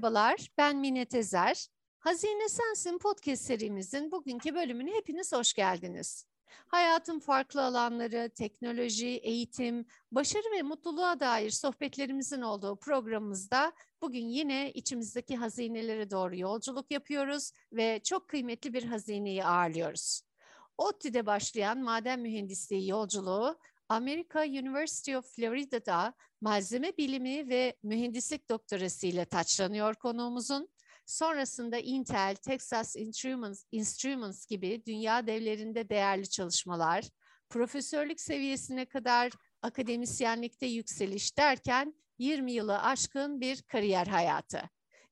merhabalar. Ben Mine Tezer. Hazine Sensin podcast serimizin bugünkü bölümüne hepiniz hoş geldiniz. Hayatın farklı alanları, teknoloji, eğitim, başarı ve mutluluğa dair sohbetlerimizin olduğu programımızda bugün yine içimizdeki hazinelere doğru yolculuk yapıyoruz ve çok kıymetli bir hazineyi ağırlıyoruz. ODTÜ'de başlayan maden mühendisliği yolculuğu Amerika University of Florida'da malzeme bilimi ve mühendislik doktorası ile taçlanıyor konuğumuzun. Sonrasında Intel, Texas Instruments, Instruments gibi dünya devlerinde değerli çalışmalar, profesörlük seviyesine kadar akademisyenlikte yükseliş derken 20 yılı aşkın bir kariyer hayatı.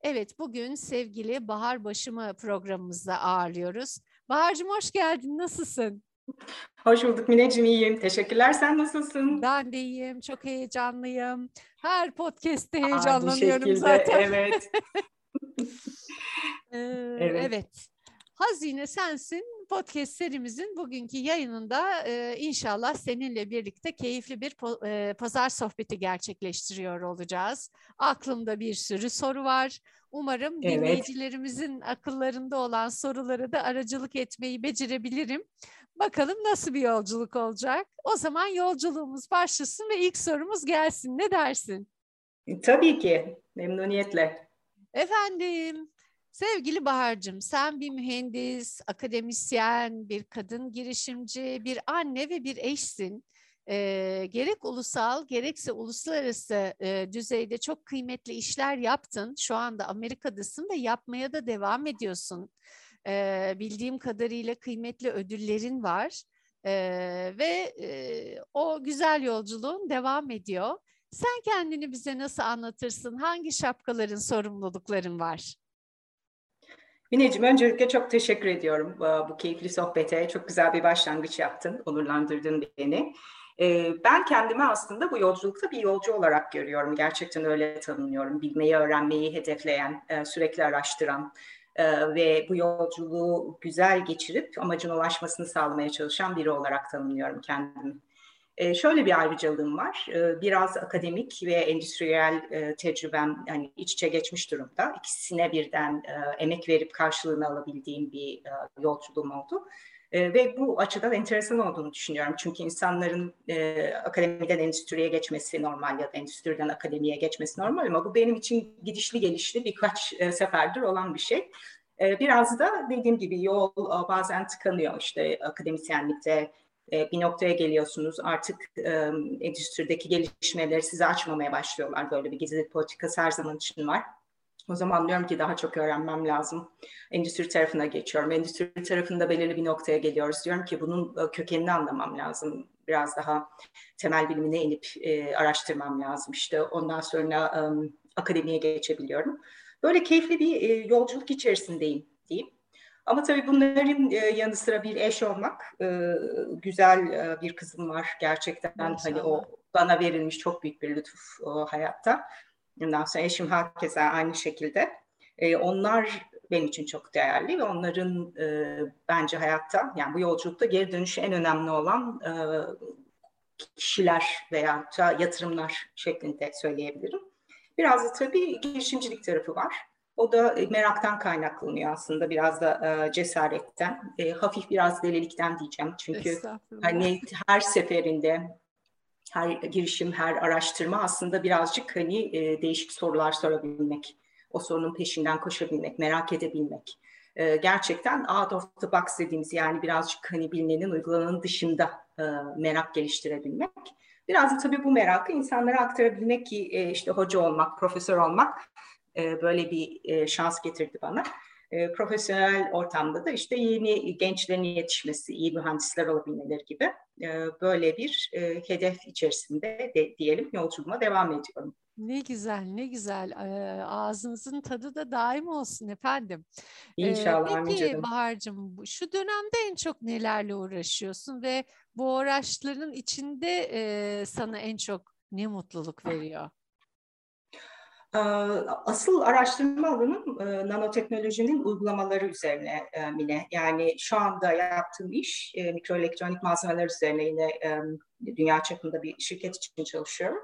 Evet bugün sevgili Bahar Başımı programımızda ağırlıyoruz. Bahar'cığım hoş geldin, nasılsın? Hoş bulduk Mineciğim, iyiyim. Teşekkürler. Sen nasılsın? Ben de iyiyim, çok heyecanlıyım. Her podcast'te heyecanlanıyorum zaten. Evet. ee, evet. evet. Hazine Sensin podcast serimizin bugünkü yayınında e, inşallah seninle birlikte keyifli bir po, e, pazar sohbeti gerçekleştiriyor olacağız. Aklımda bir sürü soru var. Umarım evet. dinleyicilerimizin akıllarında olan soruları da aracılık etmeyi becerebilirim. Bakalım nasıl bir yolculuk olacak? O zaman yolculuğumuz başlasın ve ilk sorumuz gelsin. Ne dersin? Tabii ki, memnuniyetle. Efendim, sevgili Bahar'cığım sen bir mühendis, akademisyen, bir kadın girişimci, bir anne ve bir eşsin. E, gerek ulusal gerekse uluslararası e, düzeyde çok kıymetli işler yaptın. Şu anda Amerika'dasın ve yapmaya da devam ediyorsun e, bildiğim kadarıyla kıymetli ödüllerin var e, ve e, o güzel yolculuğun devam ediyor. Sen kendini bize nasıl anlatırsın? Hangi şapkaların, sorumlulukların var? Mineciğim öncelikle çok teşekkür ediyorum bu, keyifli sohbete. Çok güzel bir başlangıç yaptın, onurlandırdın beni. Ben kendimi aslında bu yolculukta bir yolcu olarak görüyorum. Gerçekten öyle tanımlıyorum. Bilmeyi, öğrenmeyi hedefleyen, sürekli araştıran, e, ve bu yolculuğu güzel geçirip amacına ulaşmasını sağlamaya çalışan biri olarak tanımlıyorum kendimi. E, şöyle bir ayrıcalığım var. E, biraz akademik ve endüstriyel e, tecrübem yani iç içe geçmiş durumda. İkisine birden emek verip karşılığını alabildiğim bir yolculuğum oldu. E, ve bu açıdan enteresan olduğunu düşünüyorum. Çünkü insanların e, akademiden endüstriye geçmesi normal ya da endüstriden akademiye geçmesi normal ama bu benim için gidişli gelişli birkaç e, seferdir olan bir şey. E, biraz da dediğim gibi yol e, bazen tıkanıyor işte akademisyenlikte e, bir noktaya geliyorsunuz artık e, endüstrideki gelişmeleri size açmamaya başlıyorlar. Böyle bir gizlilik politikası her zaman için var. O zaman diyorum ki daha çok öğrenmem lazım. Endüstri tarafına geçiyorum. Endüstri tarafında belirli bir noktaya geliyoruz. Diyorum ki bunun e, kökenini anlamam lazım. Biraz daha temel bilimine inip e, araştırmam lazım. İşte ondan sonra e, akademiye geçebiliyorum. Böyle keyifli bir e, yolculuk içerisindeyim diyeyim. Ama tabii bunların e, yanı sıra bir eş olmak, e, güzel e, bir kızım var gerçekten. Maşallah. Hani o bana verilmiş çok büyük bir lütuf o hayatta. Ondan sonra eşim herkese aynı şekilde. E, onlar benim için çok değerli ve onların e, bence hayatta yani bu yolculukta geri dönüşü en önemli olan e, kişiler veya yatırımlar şeklinde söyleyebilirim. Biraz da tabii girişimcilik tarafı var. O da e, meraktan kaynaklanıyor aslında biraz da e, cesaretten, e, hafif biraz delilikten diyeceğim. Çünkü hani her seferinde her girişim, her araştırma aslında birazcık hani e, değişik sorular sorabilmek, o sorunun peşinden koşabilmek, merak edebilmek. E, gerçekten out of the box dediğimiz yani birazcık hani bilinenin uygulananın dışında e, merak geliştirebilmek. Biraz da tabii bu merakı insanlara aktarabilmek ki e, işte hoca olmak, profesör olmak e, böyle bir e, şans getirdi bana. E, profesyonel ortamda da işte yeni gençlerin yetişmesi, iyi mühendisler olabilmeleri gibi e, böyle bir e, hedef içerisinde de, diyelim yolculuğuma devam ediyorum. Ne güzel, ne güzel. Ağzınızın tadı da daim olsun efendim. İnşallah. Peki Bahar'cığım şu dönemde en çok nelerle uğraşıyorsun ve bu uğraşların içinde sana en çok ne mutluluk veriyor? Asıl araştırma alanım nanoteknolojinin uygulamaları üzerine Mine. Yani şu anda yaptığım iş mikroelektronik malzemeler üzerine yine dünya çapında bir şirket için çalışıyorum.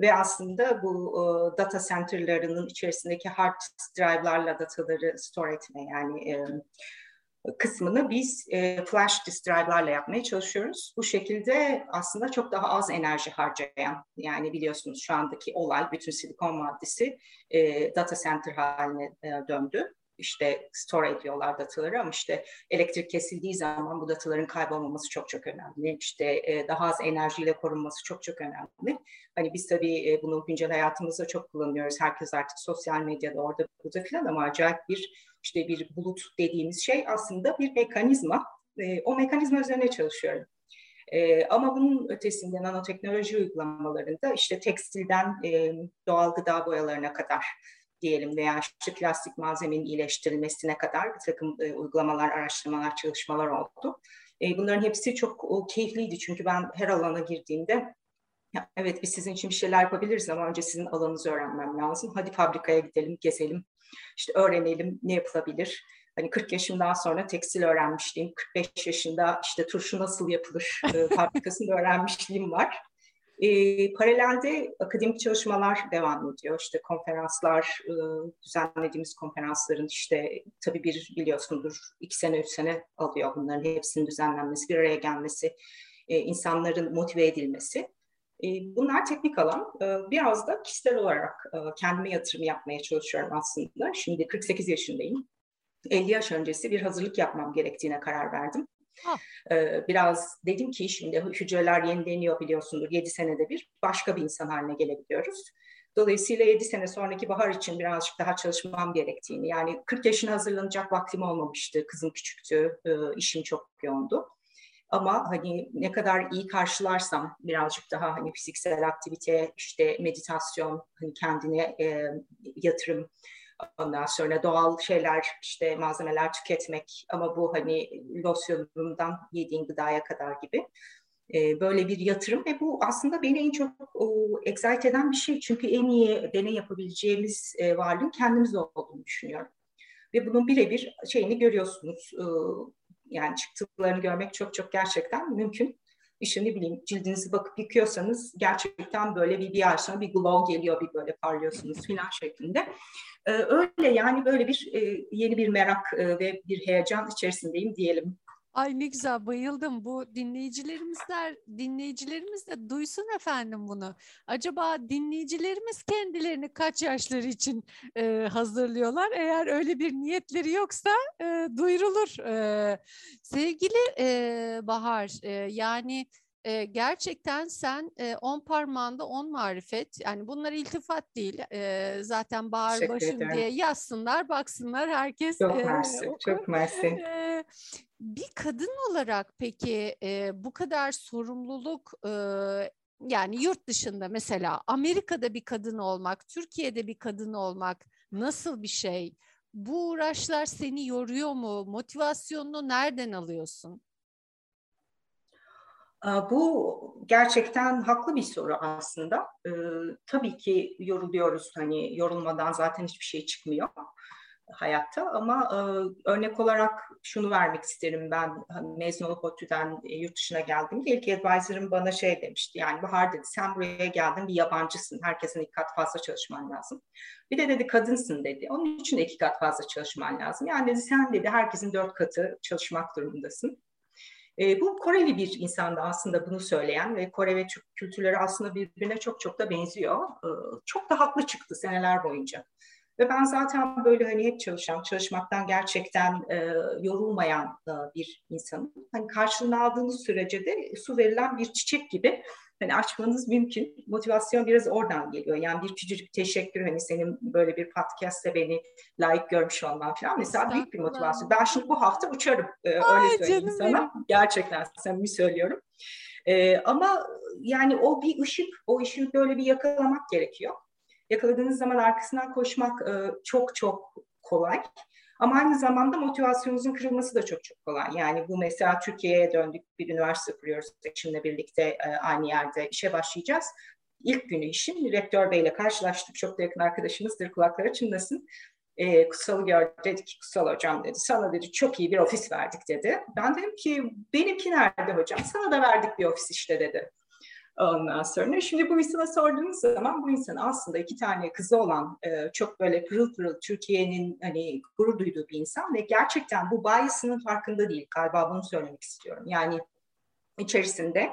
ve aslında bu e, data center'larının içerisindeki hard drive'larla dataları store etme yani e, kısmını biz e, flash disk drive'larla yapmaya çalışıyoruz. Bu şekilde aslında çok daha az enerji harcayan yani biliyorsunuz şu andaki olay bütün silikon maddesi e, data center haline e, döndü işte store ediyorlar dataları ama işte elektrik kesildiği zaman bu dataların kaybolmaması çok çok önemli. İşte e, daha az enerjiyle korunması çok çok önemli. Hani biz tabii e, bunu güncel hayatımızda çok kullanıyoruz. Herkes artık sosyal medyada orada burada filan ama acayip bir işte bir bulut dediğimiz şey aslında bir mekanizma. E, o mekanizma üzerine çalışıyorum. E, ama bunun ötesinde nanoteknoloji uygulamalarında işte tekstilden e, doğal gıda boyalarına kadar diyelim veya işte plastik malzemenin iyileştirilmesine kadar bir takım e, uygulamalar, araştırmalar, çalışmalar oldu. E, bunların hepsi çok o, keyifliydi çünkü ben her alana girdiğimde ya, evet biz sizin için bir şeyler yapabiliriz ama önce sizin alanınızı öğrenmem lazım. Hadi fabrikaya gidelim, gezelim, işte öğrenelim ne yapılabilir. Hani 40 yaşından sonra tekstil öğrenmişliğim, 45 yaşında işte turşu nasıl yapılır e, fabrikasını öğrenmişliğim var. E, paralelde akademik çalışmalar devam ediyor. İşte konferanslar, e, düzenlediğimiz konferansların işte tabii bir biliyorsundur iki sene, üç sene alıyor bunların hepsinin düzenlenmesi, bir araya gelmesi, e, insanların motive edilmesi. E, bunlar teknik alan. E, biraz da kişisel olarak e, kendime yatırım yapmaya çalışıyorum aslında. Şimdi 48 yaşındayım. 50 yaş öncesi bir hazırlık yapmam gerektiğine karar verdim. Ee, biraz dedim ki şimdi hücreler yenileniyor biliyorsundur 7 senede bir başka bir insan haline gelebiliyoruz. Dolayısıyla 7 sene sonraki bahar için birazcık daha çalışmam gerektiğini yani 40 yaşına hazırlanacak vaktim olmamıştı. Kızım küçüktü, e, işim çok yoğundu. Ama hani ne kadar iyi karşılarsam birazcık daha hani fiziksel aktivite, işte meditasyon, hani kendine e, yatırım, Ondan sonra doğal şeyler işte malzemeler tüketmek ama bu hani losyonundan yediğin gıdaya kadar gibi e, böyle bir yatırım ve bu aslında beni en çok excite eden bir şey. Çünkü en iyi deney yapabileceğimiz e, varlığın kendimiz olduğunu düşünüyorum. Ve bunun birebir şeyini görüyorsunuz. E, yani çıktılarını görmek çok çok gerçekten mümkün. İşte ne bileyim cildinizi bakıp yıkıyorsanız gerçekten böyle bir bir ay sonra bir glow geliyor, bir böyle parlıyorsunuz filan şeklinde. Ee, öyle yani böyle bir e, yeni bir merak e, ve bir heyecan içerisindeyim diyelim. Ay ne güzel bayıldım. Bu dinleyicilerimizler dinleyicilerimiz de duysun efendim bunu. Acaba dinleyicilerimiz kendilerini kaç yaşları için e, hazırlıyorlar? Eğer öyle bir niyetleri yoksa e, duyurulur. E, sevgili e, Bahar, e, yani e, gerçekten sen e, on parmağında on marifet yani bunlar iltifat değil. E, zaten bağır başım diye yazsınlar baksınlar herkes çok mersi e, çok mersi. E, bir kadın olarak peki e, bu kadar sorumluluk e, yani yurt dışında mesela Amerika'da bir kadın olmak Türkiye'de bir kadın olmak nasıl bir şey? Bu uğraşlar seni yoruyor mu? Motivasyonunu nereden alıyorsun? Bu gerçekten haklı bir soru aslında. Ee, tabii ki yoruluyoruz hani yorulmadan zaten hiçbir şey çıkmıyor hayatta ama e, örnek olarak şunu vermek isterim ben hani mezun olup ODTÜ'den e, yurt dışına geldiğimde ilk advisor'ım bana şey demişti yani Bahar dedi sen buraya geldin bir yabancısın herkesin iki kat fazla çalışman lazım. Bir de dedi kadınsın dedi onun için de iki kat fazla çalışman lazım yani dedi sen dedi herkesin dört katı çalışmak durumundasın. E, bu Koreli bir insandı aslında bunu söyleyen ve Kore ve Türk kültürleri aslında birbirine çok çok da benziyor. E, çok da haklı çıktı seneler boyunca. Ve ben zaten böyle hani hep çalışan, çalışmaktan gerçekten e, yorulmayan e, bir insanım. Hani karşılığını aldığınız sürece de su verilen bir çiçek gibi hani açmanız mümkün. Motivasyon biraz oradan geliyor. Yani bir küçücük teşekkür hani senin böyle bir podcast'te beni layık görmüş olman falan mesela büyük bir motivasyon. Ben şimdi bu hafta uçarım ee, öyle söyleyeyim sana. Benim. Gerçekten samimi söylüyorum. Ee, ama yani o bir ışık, o ışığı böyle bir yakalamak gerekiyor. Yakaladığınız zaman arkasından koşmak e, çok çok kolay. Ama aynı zamanda motivasyonunuzun kırılması da çok çok kolay. Yani bu mesela Türkiye'ye döndük bir üniversite kuruyoruz. Eşimle birlikte e, aynı yerde işe başlayacağız. İlk günü işin rektör beyle karşılaştık. Çok da yakın arkadaşımızdır kulakları çınlasın. E, Kutsal'ı gördü dedi ki Kutsal hocam dedi sana dedi çok iyi bir ofis verdik dedi. Ben dedim ki benimki nerede hocam sana da verdik bir ofis işte dedi. Ondan sonra şimdi bu insana sorduğunuz zaman bu insan aslında iki tane kızı olan e, çok böyle pırıl pırıl Türkiye'nin hani gurur duyduğu bir insan ve gerçekten bu bias'ının farkında değil. Galiba bunu söylemek istiyorum. Yani içerisinde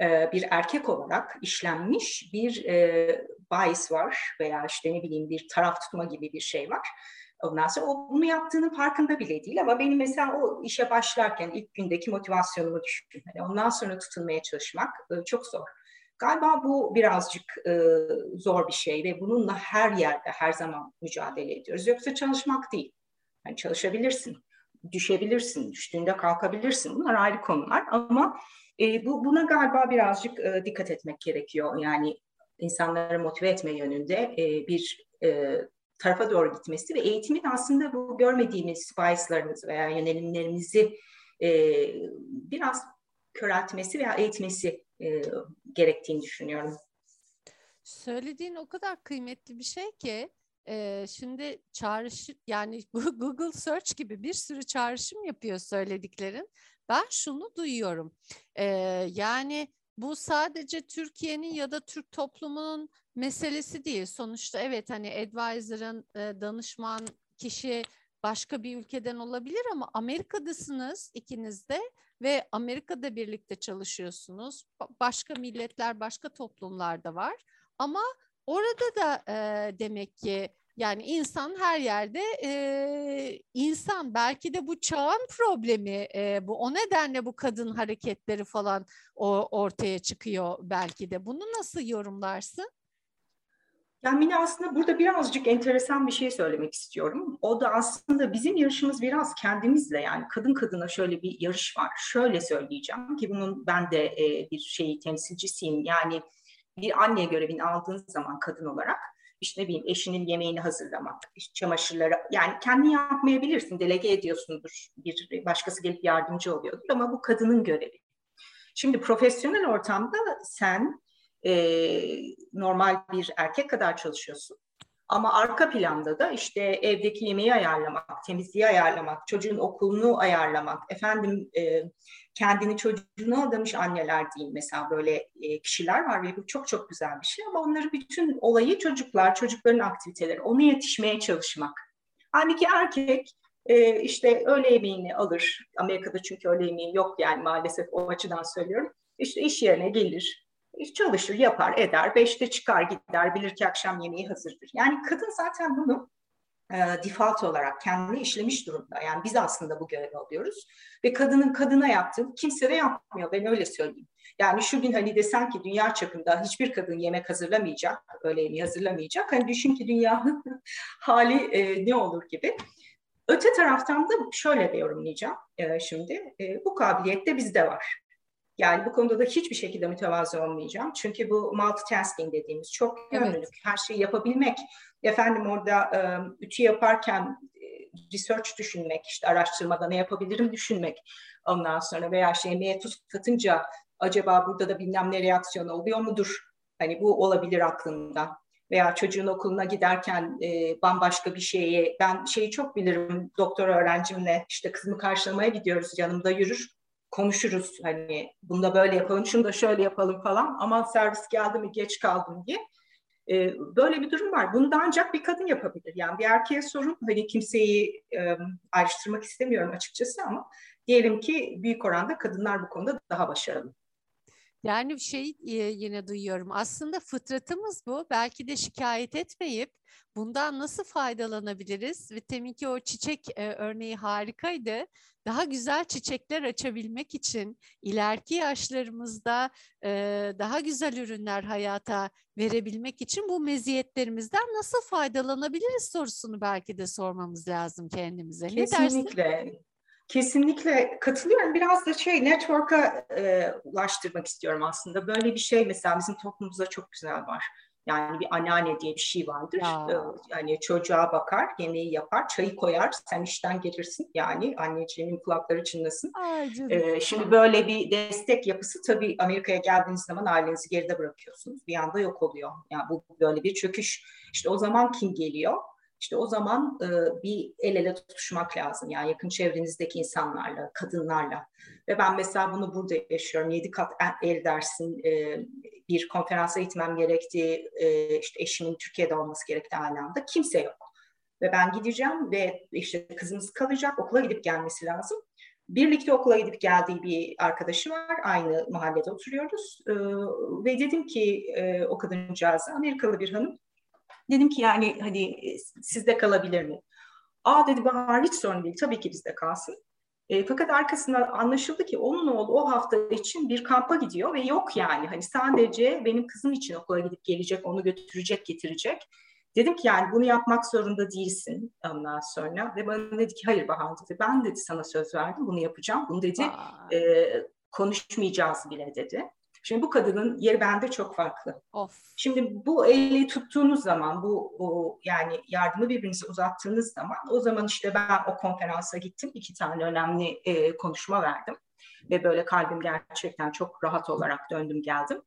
e, bir erkek olarak işlenmiş bir e, bias var veya işte ne bileyim bir taraf tutma gibi bir şey var. Ondan sonra o bunu yaptığının farkında bile değil ama benim mesela o işe başlarken ilk gündeki motivasyonumu düşün. Yani ondan sonra tutunmaya çalışmak e, çok zor. Galiba bu birazcık e, zor bir şey ve bununla her yerde her zaman mücadele ediyoruz. Yoksa çalışmak değil. Yani çalışabilirsin, düşebilirsin, düştüğünde kalkabilirsin. Bunlar ayrı konular ama e, bu buna galiba birazcık e, dikkat etmek gerekiyor. Yani insanları motive etme yönünde e, bir e, tarafa doğru gitmesi ve eğitimin aslında bu görmediğimiz biaslarımız veya yönelimlerimizi e, biraz köreltmesi veya eğitmesi e, gerektiğini düşünüyorum. Söylediğin o kadar kıymetli bir şey ki e, şimdi çağrışım yani Google Search gibi bir sürü çağrışım yapıyor söylediklerin. Ben şunu duyuyorum. E, yani bu sadece Türkiye'nin ya da Türk toplumunun meselesi değil. Sonuçta evet hani advisor'ın e, danışman kişi başka bir ülkeden olabilir ama Amerika'dasınız ikiniz de ve Amerika'da birlikte çalışıyorsunuz. Başka milletler, başka toplumlarda var. Ama orada da e, demek ki yani insan her yerde e, insan belki de bu çağın problemi e, bu o nedenle bu kadın hareketleri falan o, ortaya çıkıyor belki de bunu nasıl yorumlarsın? Yani aslında burada birazcık enteresan bir şey söylemek istiyorum. O da aslında bizim yarışımız biraz kendimizle yani kadın kadına şöyle bir yarış var. Şöyle söyleyeceğim ki bunun ben de e, bir şeyi temsilcisiyim. Yani bir anne görevini aldığın zaman kadın olarak işte ne bileyim eşinin yemeğini hazırlamak, işte çamaşırları yani kendi yapmayabilirsin, delege ediyorsundur. Bir başkası gelip yardımcı oluyordur ama bu kadının görevi. Şimdi profesyonel ortamda sen e, normal bir erkek kadar çalışıyorsun. Ama arka planda da işte evdeki yemeği ayarlamak, temizliği ayarlamak, çocuğun okulunu ayarlamak, efendim e, kendini çocuğuna adamış anneler diyeyim mesela böyle e, kişiler var ve bu çok çok güzel bir şey ama onları bütün olayı çocuklar, çocukların aktiviteleri, ona yetişmeye çalışmak. Halbuki erkek e, işte öğle yemeğini alır, Amerika'da çünkü öğle yemeği yok yani maalesef o açıdan söylüyorum. İşte iş yerine gelir, çalışır, yapar, eder. Beşte çıkar gider, bilir ki akşam yemeği hazırdır. Yani kadın zaten bunu e, default olarak kendini işlemiş durumda. Yani biz aslında bu görevi alıyoruz. Ve kadının kadına yaptığı kimse de yapmıyor. Ben öyle söyleyeyim. Yani şu gün hani desen ki dünya çapında hiçbir kadın yemek hazırlamayacak, öyle yemeği hazırlamayacak. Hani düşün ki dünyanın hali e, ne olur gibi. Öte taraftan da şöyle de yorumlayacağım e, şimdi. E, bu kabiliyet de bizde var. Yani bu konuda da hiçbir şekilde mütevazı olmayacağım. Çünkü bu multitasking dediğimiz çok yönlülük, evet. her şeyi yapabilmek. Efendim orada e, ütü yaparken research düşünmek, işte araştırmada ne yapabilirim düşünmek. Ondan sonra veya şey yemeğe tuz katınca acaba burada da bilmem ne reaksiyonu oluyor mudur? Hani bu olabilir aklında. Veya çocuğun okuluna giderken e, bambaşka bir şeyi, ben şeyi çok bilirim doktor öğrencimle işte kızımı karşılamaya gidiyoruz yanımda yürür konuşuruz hani bunda böyle yapalım, şunu da şöyle yapalım falan ama servis geldi mi geç kaldım diye. Ee, böyle bir durum var. Bunu da ancak bir kadın yapabilir. Yani bir erkeğe sorun, hani kimseyi e, ayrıştırmak istemiyorum açıkçası ama diyelim ki büyük oranda kadınlar bu konuda daha başarılı. Yani şey yine duyuyorum. Aslında fıtratımız bu. Belki de şikayet etmeyip bundan nasıl faydalanabiliriz? Ve tabii ki o çiçek e, örneği harikaydı. Daha güzel çiçekler açabilmek için ileriki yaşlarımızda e, daha güzel ürünler hayata verebilmek için bu meziyetlerimizden nasıl faydalanabiliriz sorusunu belki de sormamız lazım kendimize. Kesinlikle. Ne? Kesinlikle katılıyorum. Biraz da şey network'a e, ulaştırmak istiyorum aslında. Böyle bir şey mesela bizim toplumumuzda çok güzel var. Yani bir anneanne diye bir şey vardır. Ya. Yani çocuğa bakar, yemeği yapar, çayı koyar, sen işten gelirsin. Yani anneciğimin kulakları çınlasın. Ee, şimdi böyle bir destek yapısı tabii Amerika'ya geldiğiniz zaman ailenizi geride bırakıyorsunuz. Bir anda yok oluyor. Yani bu böyle bir çöküş. İşte o zaman kim geliyor? İşte o zaman e, bir el ele tutuşmak lazım. Yani yakın çevrenizdeki insanlarla, kadınlarla. Ve ben mesela bunu burada yaşıyorum. Yedi kat el dersin, e, bir konferansa gitmem gerekti, e, işte eşimin Türkiye'de olması gerektiği aynı anda kimse yok. Ve ben gideceğim ve işte kızımız kalacak, okula gidip gelmesi lazım. Birlikte okula gidip geldiği bir arkadaşı var. Aynı mahallede oturuyoruz. Ee, ve dedim ki e, o kadıncağıza, Amerikalı bir hanım. Dedim ki yani hani sizde kalabilir mi? Aa dedi Bahar hiç sorun değil. Tabii ki bizde kalsın. E, fakat arkasından anlaşıldı ki onun oğlu o hafta için bir kampa gidiyor ve yok yani. Hani sadece benim kızım için okula gidip gelecek, onu götürecek, getirecek. Dedim ki yani bunu yapmak zorunda değilsin ondan sonra. Ve bana dedi ki hayır Bahar dedi. Ben dedi sana söz verdim bunu yapacağım. Bunu dedi e, konuşmayacağız bile dedi. Şimdi bu kadının yeri bende çok farklı. Of. Şimdi bu eli tuttuğunuz zaman, bu o, yani yardımı birbirinize uzattığınız zaman, o zaman işte ben o konferansa gittim, iki tane önemli e, konuşma verdim ve böyle kalbim gerçekten çok rahat olarak döndüm geldim.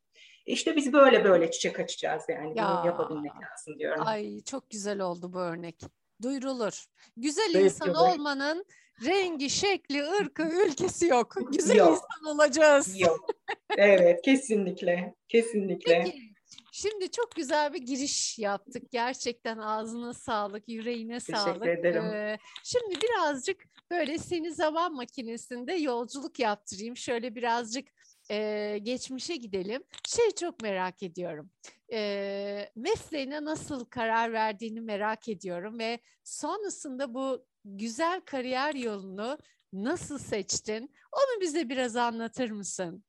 İşte biz böyle böyle çiçek açacağız yani ya, bunu yapabilmek lazım diyorum. Ay çok güzel oldu bu örnek. Duyurulur. Güzel Duyurulur. insan olmanın rengi, şekli, ırkı, ülkesi yok. Güzel yok. insan olacağız. Yok. Evet, kesinlikle. Kesinlikle. Peki, şimdi çok güzel bir giriş yaptık. Gerçekten ağzına sağlık, yüreğine Teşekkür sağlık. Teşekkür ederim. Ee, şimdi birazcık böyle seni zaman makinesinde yolculuk yaptırayım. Şöyle birazcık e, geçmişe gidelim. Şey çok merak ediyorum. E, mesleğine nasıl karar verdiğini merak ediyorum ve sonrasında bu güzel kariyer yolunu nasıl seçtin? Onu bize biraz anlatır mısın?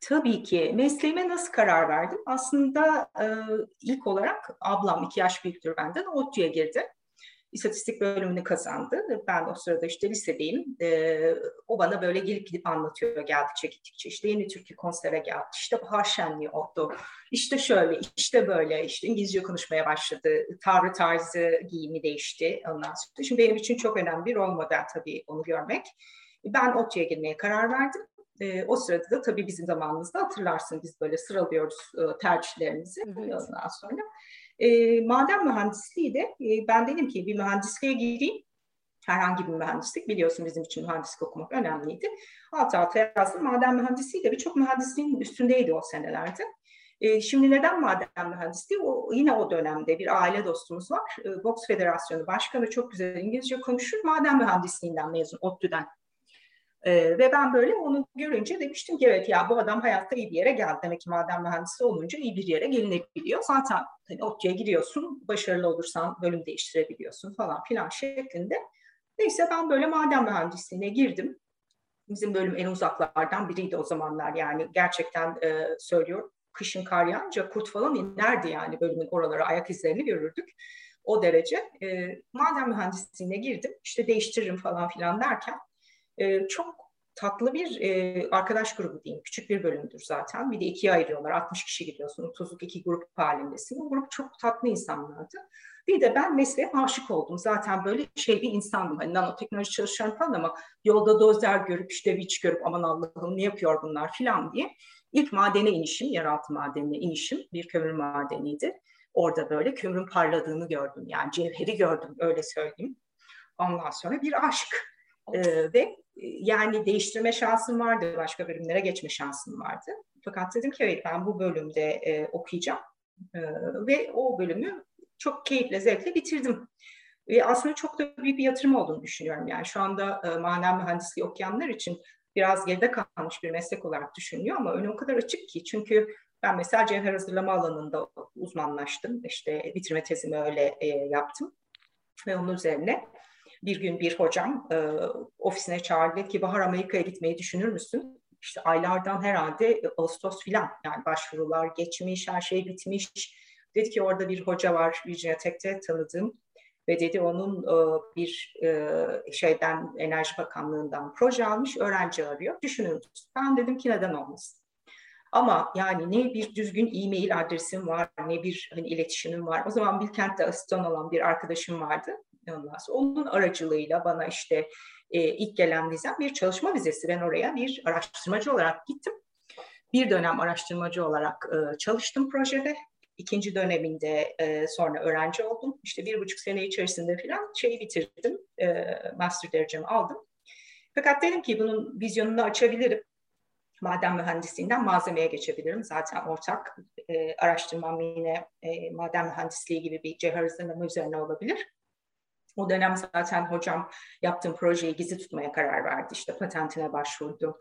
Tabii ki. Mesleğime nasıl karar verdim? Aslında e, ilk olarak ablam iki yaş büyüktür benden. ODTÜ'ye girdi istatistik bölümünü kazandı. Ben o sırada işte lisedeyim. E, o bana böyle gelip gidip anlatıyor geldikçe gittikçe. İşte yeni Türkiye konsere geldi. İşte bahar şenliği oldu. İşte şöyle, işte böyle. işte İngilizce konuşmaya başladı. Tavrı tarzı, giyimi değişti ondan sonra. Şimdi benim için çok önemli bir rol model tabii onu görmek. Ben ODTÜ'ye girmeye karar verdim. E, o sırada da tabii bizim zamanımızda hatırlarsın biz böyle sıralıyoruz e, tercihlerimizi evet. ondan sonra. E, maden mühendisliği de e, ben dedim ki bir mühendisliğe gireyim. Herhangi bir mühendislik biliyorsun bizim için mühendislik okumak önemliydi. Alt alta yazdım. Maden mühendisliği de birçok mühendisliğin üstündeydi o senelerde. E, şimdi neden maden mühendisliği? O, yine o dönemde bir aile dostumuz var. E, Boks Federasyonu Başkanı çok güzel İngilizce konuşur. Maden mühendisliğinden mezun, ODTÜ'den ee, ve ben böyle onu görünce demiştim ki evet ya bu adam hayatta iyi bir yere geldi. Demek ki maden mühendisi olunca iyi bir yere gelinebiliyor. Zaten hani ODTÜ'ye giriyorsun, başarılı olursan bölüm değiştirebiliyorsun falan filan şeklinde. Neyse ben böyle maden mühendisliğine girdim. Bizim bölüm en uzaklardan biriydi o zamanlar yani gerçekten e, söylüyorum. Kışın kar yağınca kurt falan inerdi yani bölümün oralara ayak izlerini görürdük. O derece. E, maden mühendisliğine girdim. İşte değiştiririm falan filan derken e, çok tatlı bir e, arkadaş grubu diyeyim. Küçük bir bölümdür zaten. Bir de ikiye ayırıyorlar. 60 kişi gidiyorsun. 30'luk iki grup halindesin. O grup çok tatlı insanlardı. Bir de ben mesleğe aşık oldum. Zaten böyle şey bir insandım. Hani nanoteknoloji çalışıyorum falan ama yolda dozer görüp işte viç görüp aman Allah'ım ne yapıyor bunlar filan diye. İlk madene inişim, yeraltı madenine inişim bir kömür madeniydi. Orada böyle kömürün parladığını gördüm. Yani cevheri gördüm öyle söyleyeyim. Ondan sonra bir aşk ee, ve e, yani değiştirme şansım vardı, başka bölümlere geçme şansım vardı. Fakat dedim ki evet ben bu bölümde e, okuyacağım e, ve o bölümü çok keyifle, zevkle bitirdim. Ve aslında çok da büyük bir yatırım olduğunu düşünüyorum. Yani şu anda e, maden mühendisliği okuyanlar için biraz geride kalmış bir meslek olarak düşünülüyor ama önü o kadar açık ki. Çünkü ben mesela cevher hazırlama alanında uzmanlaştım. İşte bitirme tezimi öyle e, yaptım. Ve onun üzerine bir gün bir hocam e, ofisine çağırdı ki Bahar Amerika'ya gitmeyi düşünür müsün? İşte aylardan herhalde e, Ağustos filan yani başvurular geçmiş, her şey bitmiş. Dedi ki orada bir hoca var Virginia Tech'te tanıdığım ve dedi onun e, bir e, şeyden Enerji Bakanlığı'ndan proje almış, öğrenci arıyor. Düşünür müsün? Ben dedim ki neden olmasın? Ama yani ne bir düzgün e-mail adresim var, ne bir hani iletişimim var. O zaman Bilkent'te asistan olan bir arkadaşım vardı. Sonra onun aracılığıyla bana işte e, ilk gelen vizem bir çalışma vizesi. Ben oraya bir araştırmacı olarak gittim. Bir dönem araştırmacı olarak e, çalıştım projede. İkinci döneminde e, sonra öğrenci oldum. İşte bir buçuk sene içerisinde falan şeyi bitirdim. E, master derecemi aldım. Fakat dedim ki bunun vizyonunu açabilirim. maden mühendisliğinden malzemeye geçebilirim. Zaten ortak e, araştırmam yine e, maden mühendisliği gibi bir cihazlama üzerine olabilir. O dönem zaten hocam yaptığım projeyi gizli tutmaya karar verdi. İşte patentine başvurdu.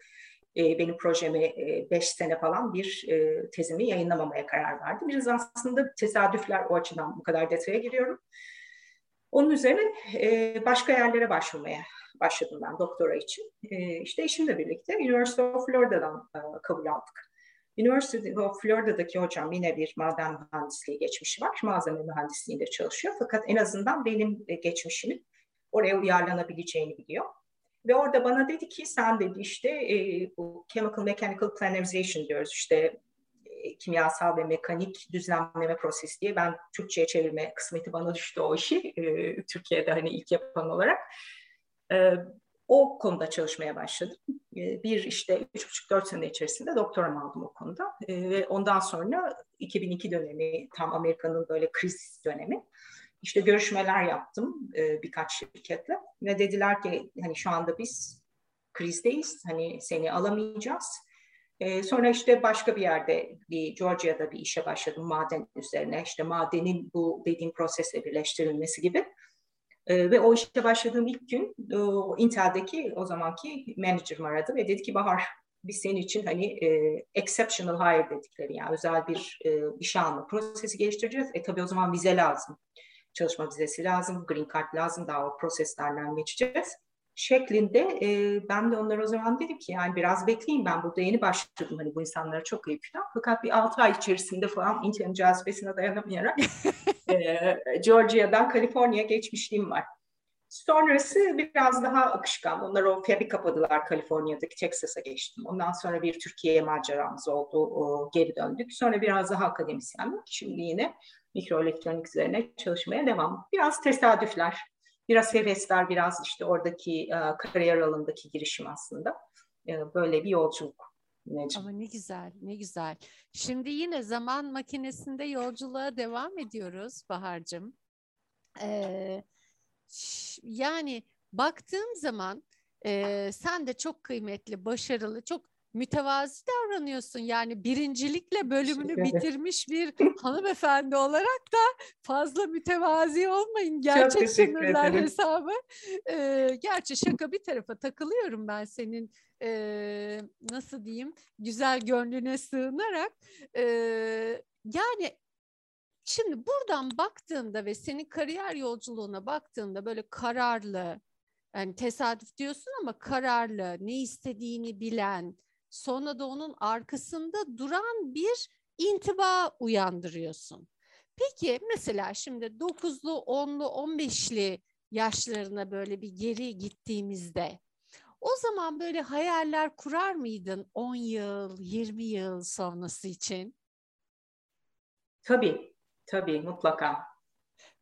E, benim projemi 5 e, sene falan bir e, tezimi yayınlamamaya karar verdi. Biraz aslında tesadüfler o açıdan bu kadar detaya giriyorum. Onun üzerine e, başka yerlere başvurmaya başladım ben doktora için. E, işte eşimle birlikte University of Florida'dan e, kabul aldık. University of Florida'daki hocam yine bir maden mühendisliği geçmişi var. Malzeme mühendisliğinde çalışıyor. Fakat en azından benim e, geçmişimin oraya uyarlanabileceğini biliyor. Ve orada bana dedi ki sen dedi işte e, bu chemical mechanical planarization diyoruz işte e, kimyasal ve mekanik düzenleme prosesi diye ben Türkçe'ye çevirme kısmeti bana düştü o işi e, Türkiye'de hani ilk yapan olarak. E, o konuda çalışmaya başladım. E, bir işte üç buçuk dört sene içerisinde doktoram aldım o konuda. E, ve ondan sonra 2002 dönemi tam Amerika'nın böyle kriz dönemi. İşte görüşmeler yaptım e, birkaç şirketle ve dediler ki hani şu anda biz krizdeyiz. Hani seni alamayacağız. E, sonra işte başka bir yerde, bir Georgia'da bir işe başladım maden üzerine. İşte madenin bu dediğim prosesle birleştirilmesi gibi. E, ve o işe başladığım ilk gün o Intel'deki o zamanki manager'ım aradı ve dedi ki Bahar biz senin için hani e, exceptional hire dedikleri yani özel bir e, işe alma prosesi geliştireceğiz. E tabii o zaman vize lazım. Çalışma vizesi lazım, green card lazım. Daha o proseslerden geçeceğiz şeklinde e, ben de onlara o zaman dedim ki yani biraz bekleyin ben burada yeni başladım hani bu insanlara çok iyi falan. Fakat bir altı ay içerisinde falan internet cazibesine dayanamayarak e, Georgia'dan Kaliforniya geçmişliğim var. Sonrası biraz daha akışkan. Onlar o fabi kapadılar Kaliforniya'daki Texas'a geçtim. Ondan sonra bir Türkiye maceramız oldu. O, geri döndük. Sonra biraz daha akademisyenlik. Şimdi yine mikroelektronik üzerine çalışmaya devam. Biraz tesadüfler biraz hevesler, biraz işte oradaki e, kariyer alanındaki girişim aslında. E, böyle bir yolculuk. Necim. Ama ne güzel, ne güzel. Şimdi yine zaman makinesinde yolculuğa devam ediyoruz Bahar'cığım. Ee, yani baktığım zaman e, sen de çok kıymetli, başarılı, çok mütevazi davranıyorsun. Yani birincilikle bölümünü bitirmiş bir hanımefendi olarak da fazla mütevazi olmayın. Gerçek sınırlar hesabı. Ee, gerçi şaka bir tarafa takılıyorum ben senin e, nasıl diyeyim güzel gönlüne sığınarak. E, yani Şimdi buradan baktığında ve senin kariyer yolculuğuna baktığında böyle kararlı, yani tesadüf diyorsun ama kararlı, ne istediğini bilen, sonra da onun arkasında duran bir intiba uyandırıyorsun. Peki mesela şimdi 9'lu, 10'lu, 15'li yaşlarına böyle bir geri gittiğimizde o zaman böyle hayaller kurar mıydın 10 yıl, 20 yıl sonrası için? Tabii, tabii mutlaka.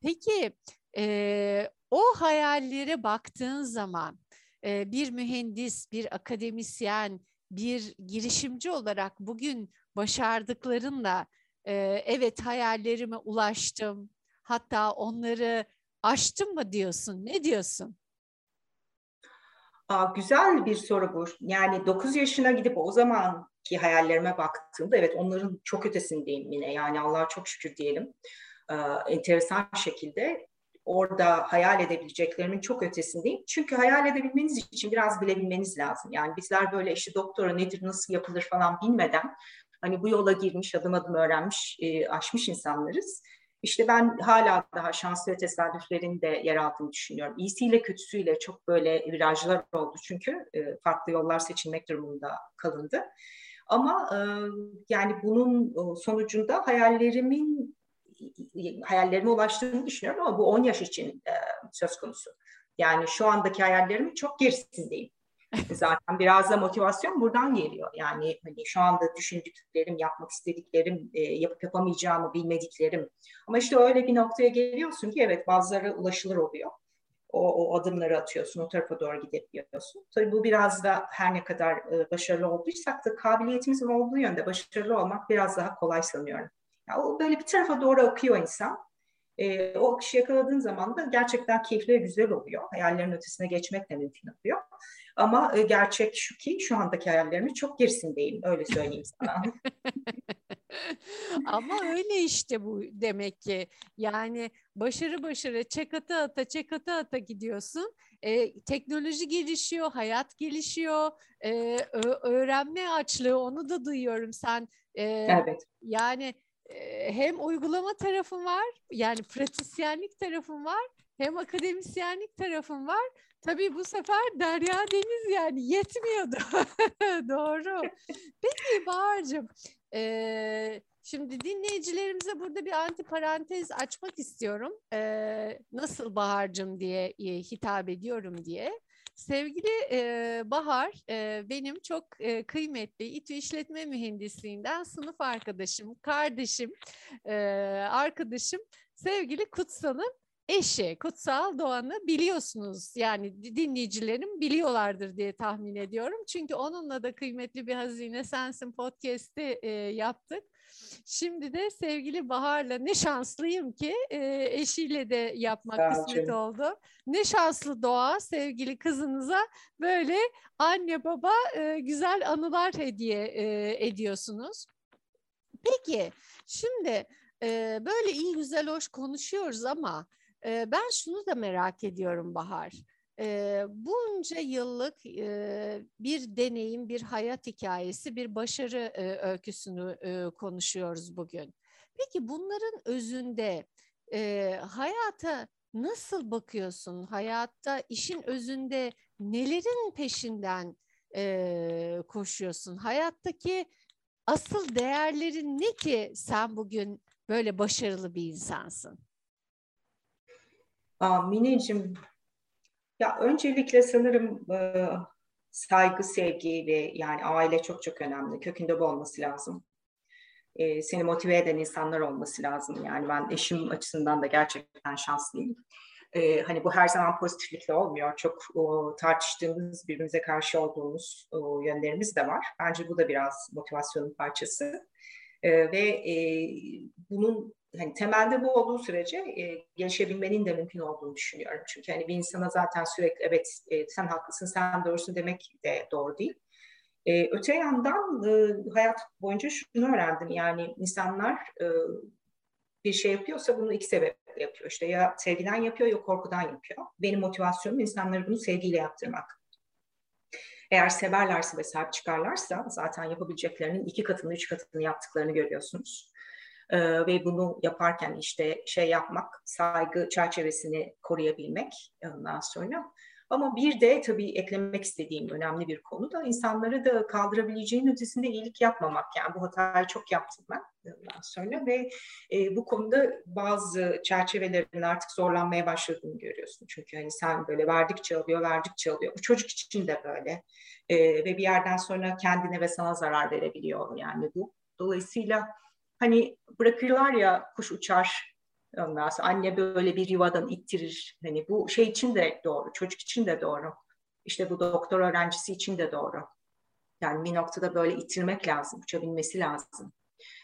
Peki e, o hayallere baktığın zaman e, bir mühendis, bir akademisyen, bir girişimci olarak bugün başardıklarınla e, evet hayallerime ulaştım hatta onları aştım mı diyorsun? Ne diyorsun? Aa, güzel bir soru bu. Yani 9 yaşına gidip o zamanki hayallerime baktığımda evet onların çok ötesindeyim yine. Yani Allah'a çok şükür diyelim. Ee, enteresan şekilde orada hayal edebileceklerimin çok ötesindeyim. Çünkü hayal edebilmeniz için biraz bilebilmeniz lazım. Yani bizler böyle işte doktora nedir, nasıl yapılır falan bilmeden hani bu yola girmiş, adım adım öğrenmiş, e, aşmış insanlarız. İşte ben hala daha şanslı ve tesadüflerin de yer aldığını düşünüyorum. İyisiyle kötüsüyle çok böyle virajlar oldu çünkü e, farklı yollar seçilmek durumunda kalındı. Ama e, yani bunun sonucunda hayallerimin hayallerime ulaştığını düşünüyorum ama bu 10 yaş için e, söz konusu. Yani şu andaki hayallerimin çok gerisindeyim. Zaten biraz da motivasyon buradan geliyor. Yani hani şu anda düşündüklerim, yapmak istediklerim, e, yapıp yapamayacağımı bilmediklerim. Ama işte öyle bir noktaya geliyorsun ki evet bazıları ulaşılır oluyor. O, o adımları atıyorsun, o tarafa doğru gidebiliyorsun. Tabii bu biraz da her ne kadar e, başarılı olduysak da kabiliyetimizin olduğu yönde başarılı olmak biraz daha kolay sanıyorum. Yani o böyle bir tarafa doğru akıyor insan. E, o akışı yakaladığın zaman da gerçekten keyifli ve güzel oluyor. Hayallerin ötesine geçmek de mümkün oluyor. Ama e, gerçek şu ki şu andaki hayallerimin çok gerisindeyim. Öyle söyleyeyim sana. Ama öyle işte bu demek ki. Yani başarı başarı çek ata ata çek ata ata gidiyorsun. Ee, teknoloji gelişiyor, hayat gelişiyor, ee, öğrenme açlığı onu da duyuyorum. Sen e, evet. yani e, hem uygulama tarafın var, yani pratisyenlik tarafın var, hem akademisyenlik tarafın var. Tabii bu sefer Derya Deniz yani yetmiyordu. Doğru. Peki Bahar'cığım e, şimdi dinleyicilerimize burada bir anti parantez açmak istiyorum. E, nasıl Bahar'cığım diye e, hitap ediyorum diye. Sevgili e, Bahar e, benim çok e, kıymetli İTÜ İşletme Mühendisliğinden sınıf arkadaşım, kardeşim, e, arkadaşım sevgili Kutsal'ın eşi Kutsal Doğan'ı biliyorsunuz. Yani dinleyicilerim biliyorlardır diye tahmin ediyorum. Çünkü onunla da kıymetli bir Hazine Sensin podcast'i e, yaptık. Şimdi de sevgili Bahar'la ne şanslıyım ki e, eşiyle de yapmak Sağ kısmet olun. oldu. Ne şanslı Doğa sevgili kızınıza böyle anne baba e, güzel anılar hediye e, ediyorsunuz. Peki şimdi e, böyle iyi güzel hoş konuşuyoruz ama e, ben şunu da merak ediyorum Bahar. E, bunca yıllık e, bir deneyim, bir hayat hikayesi, bir başarı e, öyküsünü e, konuşuyoruz bugün. Peki bunların özünde e, hayata nasıl bakıyorsun? Hayatta işin özünde nelerin peşinden e, koşuyorsun? Hayattaki asıl değerlerin ne ki sen bugün böyle başarılı bir insansın? Aa, Mineciğim, ya öncelikle sanırım e, saygı, sevgi ve yani aile çok çok önemli. Kökünde bu olması lazım. E, seni motive eden insanlar olması lazım. Yani ben eşim açısından da gerçekten şanslıyım. E, hani bu her zaman pozitiflikle olmuyor. Çok o, tartıştığımız, birbirimize karşı olduğumuz o, yönlerimiz de var. Bence bu da biraz motivasyonun parçası. E, ve e, bunun hani temelde bu olduğu sürece e, gelişebilmenin de mümkün olduğunu düşünüyorum. Çünkü hani bir insana zaten sürekli evet e, sen haklısın, sen doğrusun demek de doğru değil. E, öte yandan e, hayat boyunca şunu öğrendim yani insanlar e, bir şey yapıyorsa bunu iki sebeple yapıyor. İşte ya sevgiden yapıyor ya korkudan yapıyor. Benim motivasyonum insanları bunu sevgiyle yaptırmak. Eğer severlerse ve sahip çıkarlarsa zaten yapabileceklerinin iki katını, üç katını yaptıklarını görüyorsunuz. Ee, ve bunu yaparken işte şey yapmak, saygı çerçevesini koruyabilmek ondan sonra. Ama bir de tabii eklemek istediğim önemli bir konu da insanları da kaldırabileceğin ötesinde iyilik yapmamak. Yani bu hatayı çok yaptım ben ondan sonra ve e, bu konuda bazı çerçevelerin artık zorlanmaya başladığını görüyorsun. Çünkü hani sen böyle verdikçe alıyor, verdikçe alıyor. Bu çocuk için de böyle. E, ve bir yerden sonra kendine ve sana zarar verebiliyor yani bu. Dolayısıyla hani bırakırlar ya kuş uçar ondan sonra anne böyle bir yuvadan ittirir. Hani bu şey için de doğru, çocuk için de doğru. İşte bu doktor öğrencisi için de doğru. Yani bir noktada böyle ittirmek lazım, uçabilmesi lazım.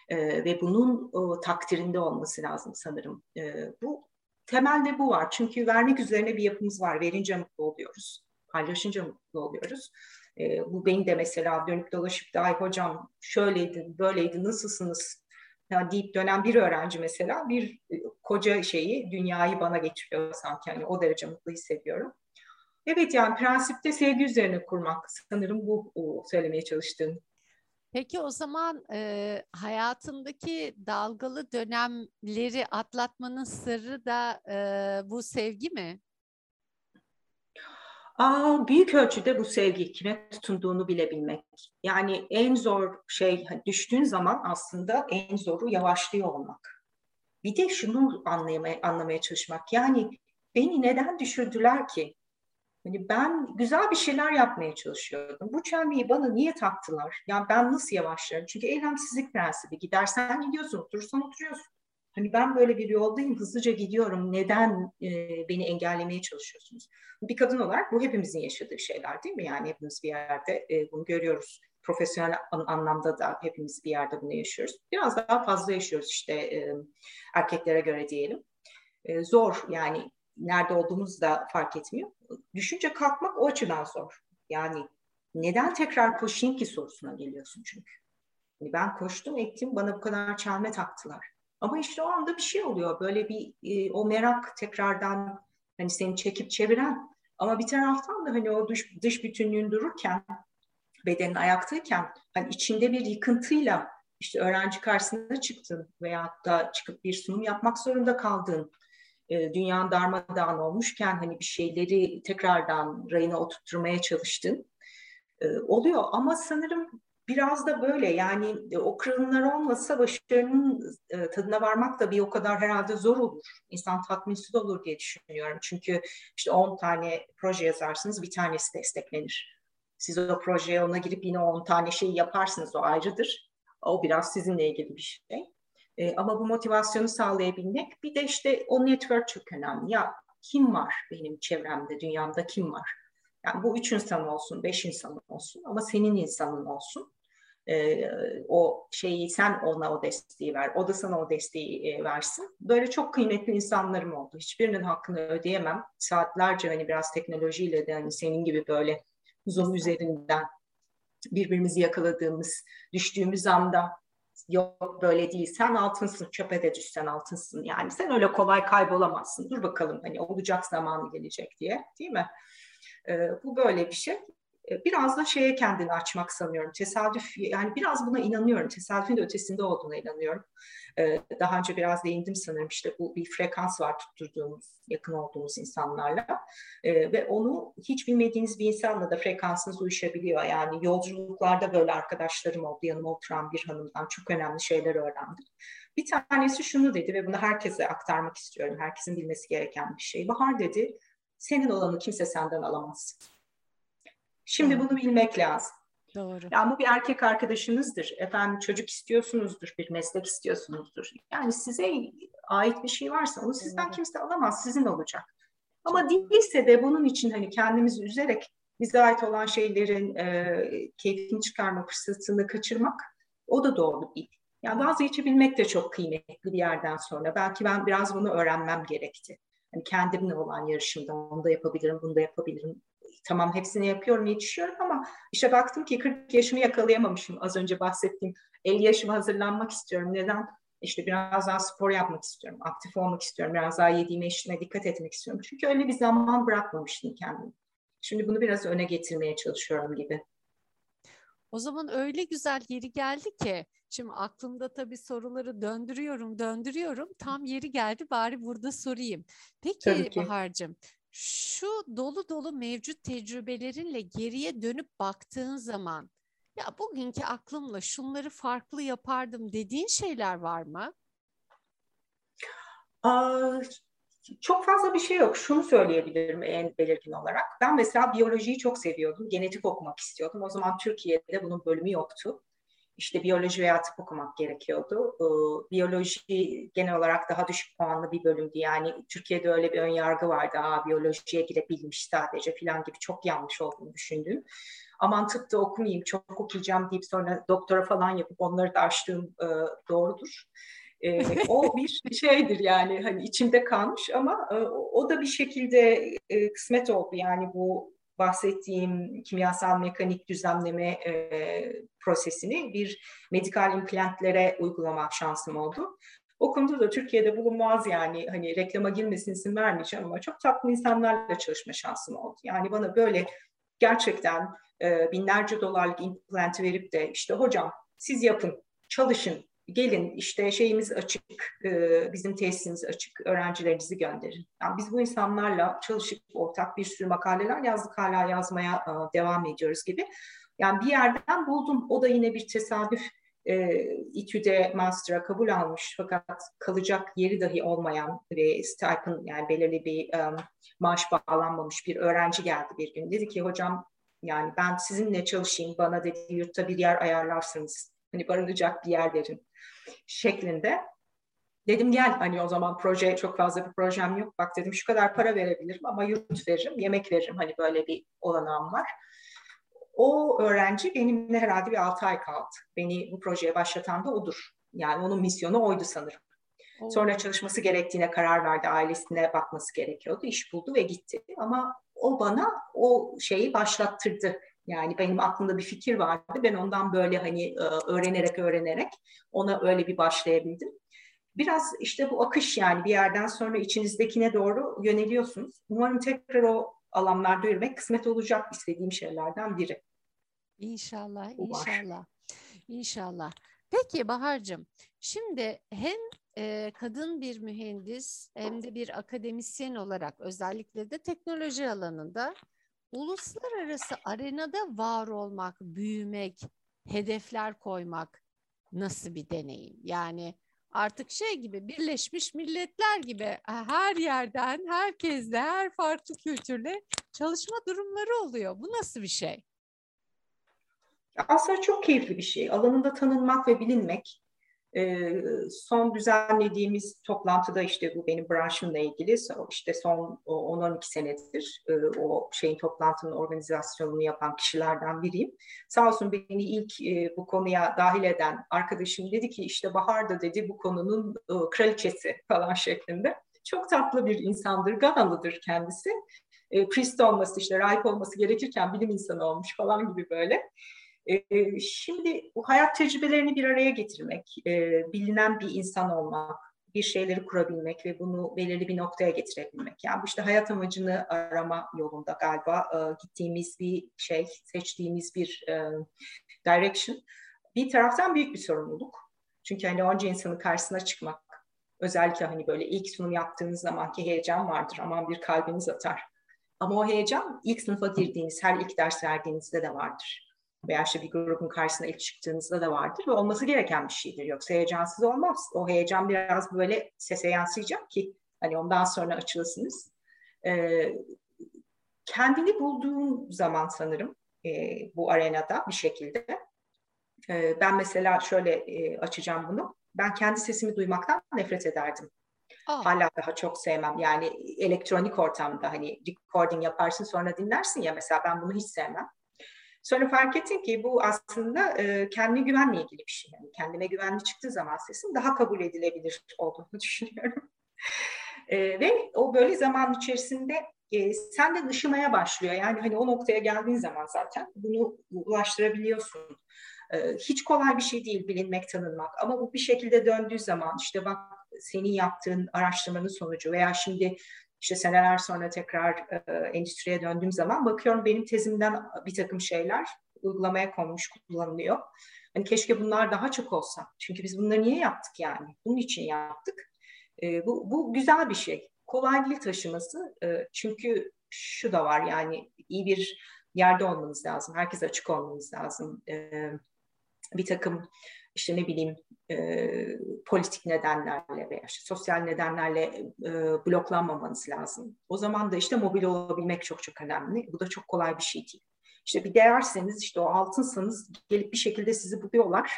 Ee, ve bunun o, takdirinde olması lazım sanırım. Ee, bu temelde bu var. Çünkü vermek üzerine bir yapımız var. Verince mutlu oluyoruz. Paylaşınca mutlu oluyoruz. Ee, bu beni de mesela dönüp dolaşıp da ay hocam şöyleydi, böyleydi, nasılsınız deyip dönen bir öğrenci mesela bir e, koca şeyi, dünyayı bana getiriyor sanki. Yani o derece mutlu hissediyorum. Evet yani prensipte sevgi üzerine kurmak sanırım bu söylemeye çalıştığım. Peki o zaman e, hayatındaki dalgalı dönemleri atlatmanın sırrı da e, bu sevgi mi? Aa, büyük ölçüde bu sevgi, kime tutunduğunu bilebilmek. Yani en zor şey hani düştüğün zaman aslında en zoru yavaşlıyor olmak. Bir de şunu anlamaya, anlamaya çalışmak. Yani beni neden düşürdüler ki? Hani ben güzel bir şeyler yapmaya çalışıyordum. Bu çelmeyi bana niye taktılar? Yani ben nasıl yavaşlarım? Çünkü eylemsizlik prensibi. Gidersen gidiyorsun, oturursan oturuyorsun. Hani ben böyle bir yoldayım, hızlıca gidiyorum. Neden e, beni engellemeye çalışıyorsunuz? Bir kadın olarak bu hepimizin yaşadığı şeyler değil mi? Yani hepimiz bir yerde e, bunu görüyoruz. Profesyonel anlamda da hepimiz bir yerde bunu yaşıyoruz. Biraz daha fazla yaşıyoruz işte e, erkeklere göre diyelim. E, zor yani nerede olduğumuz da fark etmiyor. Düşünce kalkmak o açıdan zor. Yani neden tekrar koşayım ki sorusuna geliyorsun çünkü. Yani ben koştum ettim bana bu kadar çelme taktılar. Ama işte o anda bir şey oluyor. Böyle bir e, o merak tekrardan hani seni çekip çeviren ama bir taraftan da hani o dış, dış bütünlüğün dururken bedenin ayaktayken hani içinde bir yıkıntıyla işte öğrenci karşısına çıktın veya da çıkıp bir sunum yapmak zorunda kaldın. E, dünyanın darmadağın olmuşken hani bir şeyleri tekrardan rayına oturtmaya çalıştın. E, oluyor ama sanırım biraz da böyle yani e, o kırılımlar olmasa başarının e, tadına varmak da bir o kadar herhalde zor olur. İnsan tatminsiz olur diye düşünüyorum. Çünkü işte 10 tane proje yazarsınız bir tanesi desteklenir. Siz o projeye ona girip yine 10 tane şey yaparsınız o ayrıdır. O biraz sizinle ilgili bir şey. E, ama bu motivasyonu sağlayabilmek bir de işte o network çok önemli. Ya kim var benim çevremde, dünyamda kim var? Yani bu üç insan olsun, beş insan olsun ama senin insanın olsun e, o şeyi sen ona o desteği ver, o da sana o desteği e, versin. Böyle çok kıymetli insanlarım oldu. Hiçbirinin hakkını ödeyemem. Saatlerce hani biraz teknolojiyle de hani senin gibi böyle Zoom üzerinden birbirimizi yakaladığımız, düştüğümüz anda yok böyle değil sen altınsın çöpe de düşsen altınsın yani sen öyle kolay kaybolamazsın dur bakalım hani olacak zamanı gelecek diye değil mi? Ee, bu böyle bir şey. E, biraz da şeye kendini açmak sanıyorum. Tesadüf yani biraz buna inanıyorum. Tesadüfün de ötesinde olduğuna inanıyorum. E, daha önce biraz değindim sanırım işte bu bir frekans var tutturduğumuz, yakın olduğumuz insanlarla e, ve onu hiç bilmediğiniz bir insanla da frekansınız uyuşabiliyor. Yani yolculuklarda böyle arkadaşlarım oldu. Yanıma oturan bir hanımdan çok önemli şeyler öğrendim. Bir tanesi şunu dedi ve bunu herkese aktarmak istiyorum. Herkesin bilmesi gereken bir şey. Bahar dedi, senin olanı kimse senden alamaz. Şimdi bunu bilmek lazım. Doğru. Yani bu bir erkek arkadaşınızdır. Efendim çocuk istiyorsunuzdur, bir meslek istiyorsunuzdur. Yani size ait bir şey varsa onu sizden evet. kimse alamaz, sizin olacak. Ama değilse de bunun için hani kendimizi üzerek bize ait olan şeylerin e, keyfini çıkarma fırsatını kaçırmak o da doğru değil. Yani vazgeçebilmek de çok kıymetli bir yerden sonra. Belki ben biraz bunu öğrenmem gerekti. Yani kendimle olan yarışımda onu da yapabilirim, bunu da yapabilirim tamam hepsini yapıyorum, yetişiyorum ama işte baktım ki 40 yaşımı yakalayamamışım. Az önce bahsettiğim 50 yaşıma hazırlanmak istiyorum. Neden? İşte biraz daha spor yapmak istiyorum, aktif olmak istiyorum, biraz daha yediğime içtiğime dikkat etmek istiyorum. Çünkü öyle bir zaman bırakmamıştım kendimi. Şimdi bunu biraz öne getirmeye çalışıyorum gibi. O zaman öyle güzel yeri geldi ki şimdi aklımda tabii soruları döndürüyorum döndürüyorum tam yeri geldi bari burada sorayım. Peki Bahar'cığım şu dolu dolu mevcut tecrübelerinle geriye dönüp baktığın zaman ya bugünkü aklımla şunları farklı yapardım dediğin şeyler var mı? Çok fazla bir şey yok. Şunu söyleyebilirim en belirgin olarak. Ben mesela biyolojiyi çok seviyordum. Genetik okumak istiyordum. O zaman Türkiye'de bunun bölümü yoktu işte biyoloji veya tıp okumak gerekiyordu. Ee, biyoloji genel olarak daha düşük puanlı bir bölümdü. Yani Türkiye'de öyle bir ön yargı vardı. Aa, biyolojiye girebilmiş sadece falan gibi çok yanlış olduğunu düşündüm. Aman tıp da okumayayım, çok okuyacağım deyip sonra doktora falan yapıp onları da açtığım e, doğrudur. E, o bir şeydir yani hani içimde kalmış ama e, o da bir şekilde e, kısmet oldu. Yani bu bahsettiğim kimyasal mekanik düzenleme e, prosesini bir medikal implantlere uygulama şansım oldu. O konuda da Türkiye'de bulunmaz yani hani reklama girmesin isim vermeyeceğim ama çok tatlı insanlarla çalışma şansım oldu. Yani bana böyle gerçekten e, binlerce dolarlık implant verip de işte hocam siz yapın, çalışın, gelin işte şeyimiz açık, e, bizim tesisimiz açık, öğrencilerinizi gönderin. Yani biz bu insanlarla çalışıp ortak bir sürü makaleler yazdık, hala yazmaya e, devam ediyoruz gibi. Yani bir yerden buldum. O da yine bir tesadüf. E, İTÜ'de master'a kabul almış fakat kalacak yeri dahi olmayan ve stipend yani belirli bir um, maaş bağlanmamış bir öğrenci geldi bir gün. Dedi ki hocam yani ben sizinle çalışayım bana dedi yurtta bir yer ayarlarsınız. Hani barınacak bir yer verin şeklinde. Dedim gel hani o zaman proje çok fazla bir projem yok. Bak dedim şu kadar para verebilirim ama yurt veririm, yemek veririm. Hani böyle bir olanağım var. O öğrenci benimle herhalde bir 6 ay kaldı. Beni bu projeye başlatan da odur. Yani onun misyonu oydu sanırım. Sonra çalışması gerektiğine karar verdi. Ailesine bakması gerekiyordu. İş buldu ve gitti. Ama o bana o şeyi başlattırdı. Yani benim aklımda bir fikir vardı. Ben ondan böyle hani e, öğrenerek öğrenerek ona öyle bir başlayabildim. Biraz işte bu akış yani bir yerden sonra içinizdekine doğru yöneliyorsunuz. Umarım tekrar o alanlarda yürümek kısmet olacak istediğim şeylerden biri. İnşallah, inşallah. İnşallah. Peki Bahar'cığım, şimdi hem e, kadın bir mühendis hem de bir akademisyen olarak özellikle de teknoloji alanında uluslararası arenada var olmak, büyümek, hedefler koymak nasıl bir deneyim? Yani artık şey gibi Birleşmiş Milletler gibi her yerden, herkesle, her farklı kültürle çalışma durumları oluyor. Bu nasıl bir şey? Aslında çok keyifli bir şey. Alanında tanınmak ve bilinmek. Son düzenlediğimiz toplantıda işte bu benim branşımla ilgili işte son 10-12 senedir o şeyin toplantının organizasyonunu yapan kişilerden biriyim. Sağ olsun beni ilk bu konuya dahil eden arkadaşım dedi ki işte Bahar da dedi bu konunun e, kraliçesi falan şeklinde. Çok tatlı bir insandır, Ganalıdır kendisi. E, priest olması işte rahip olması gerekirken bilim insanı olmuş falan gibi böyle. Ee, şimdi bu hayat tecrübelerini bir araya getirmek, e, bilinen bir insan olmak, bir şeyleri kurabilmek ve bunu belirli bir noktaya getirebilmek. Yani bu işte hayat amacını arama yolunda galiba e, gittiğimiz bir şey, seçtiğimiz bir e, direction. Bir taraftan büyük bir sorumluluk. Çünkü hani onca insanın karşısına çıkmak, özellikle hani böyle ilk sunum yaptığınız zamanki heyecan vardır. Aman bir kalbiniz atar. Ama o heyecan ilk sınıfa girdiğiniz, her ilk ders verdiğinizde de vardır veya işte bir grubun karşısına ilk çıktığınızda da vardır ve olması gereken bir şeydir. Yoksa heyecansız olmaz. O heyecan biraz böyle sese yansıyacak ki hani ondan sonra açılasınız. Ee, kendini bulduğum zaman sanırım e, bu arenada bir şekilde. E, ben mesela şöyle e, açacağım bunu. Ben kendi sesimi duymaktan nefret ederdim. Aa. Hala daha çok sevmem. Yani elektronik ortamda hani recording yaparsın sonra dinlersin ya mesela ben bunu hiç sevmem. Sonra fark ettim ki bu aslında e, kendine güvenle ilgili bir şey. Yani kendime güvenli çıktığı zaman sesim daha kabul edilebilir olduğunu düşünüyorum. e, ve o böyle zaman içerisinde e, sen de ışımaya başlıyor. Yani hani o noktaya geldiğin zaman zaten bunu ulaştırabiliyorsun. E, hiç kolay bir şey değil bilinmek, tanınmak. Ama bu bir şekilde döndüğü zaman işte bak senin yaptığın araştırmanın sonucu veya şimdi işte seneler sonra tekrar e, endüstriye döndüğüm zaman bakıyorum benim tezimden bir takım şeyler uygulamaya konmuş, kullanılıyor. Hani keşke bunlar daha çok olsa. Çünkü biz bunları niye yaptık yani? Bunun için yaptık. E, bu, bu güzel bir şey. Kolay değil taşıması. E, çünkü şu da var yani iyi bir yerde olmanız lazım. Herkese açık olmanız lazım. E, bir takım işte ne bileyim e, politik nedenlerle veya işte sosyal nedenlerle e, bloklanmamanız lazım. O zaman da işte mobil olabilmek çok çok önemli. Bu da çok kolay bir şey değil. İşte bir değerseniz işte o altınsanız gelip bir şekilde sizi buluyorlar.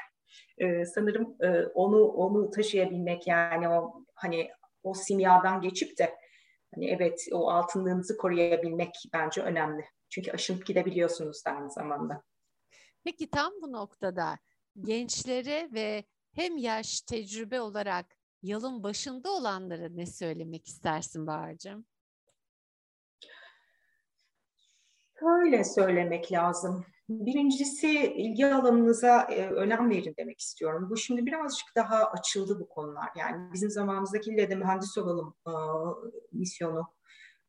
E, sanırım e, onu onu taşıyabilmek yani o hani o simyadan geçip de hani evet o altınlığınızı koruyabilmek bence önemli. Çünkü aşınıp gidebiliyorsunuz da aynı zamanda. Peki tam bu noktada gençlere ve hem yaş tecrübe olarak yılın başında olanlara ne söylemek istersin Bahar'cığım? Şöyle söylemek lazım. Birincisi ilgi alanınıza e, önem verin demek istiyorum. Bu şimdi birazcık daha açıldı bu konular. Yani bizim zamanımızdaki de mühendis olalım e, misyonu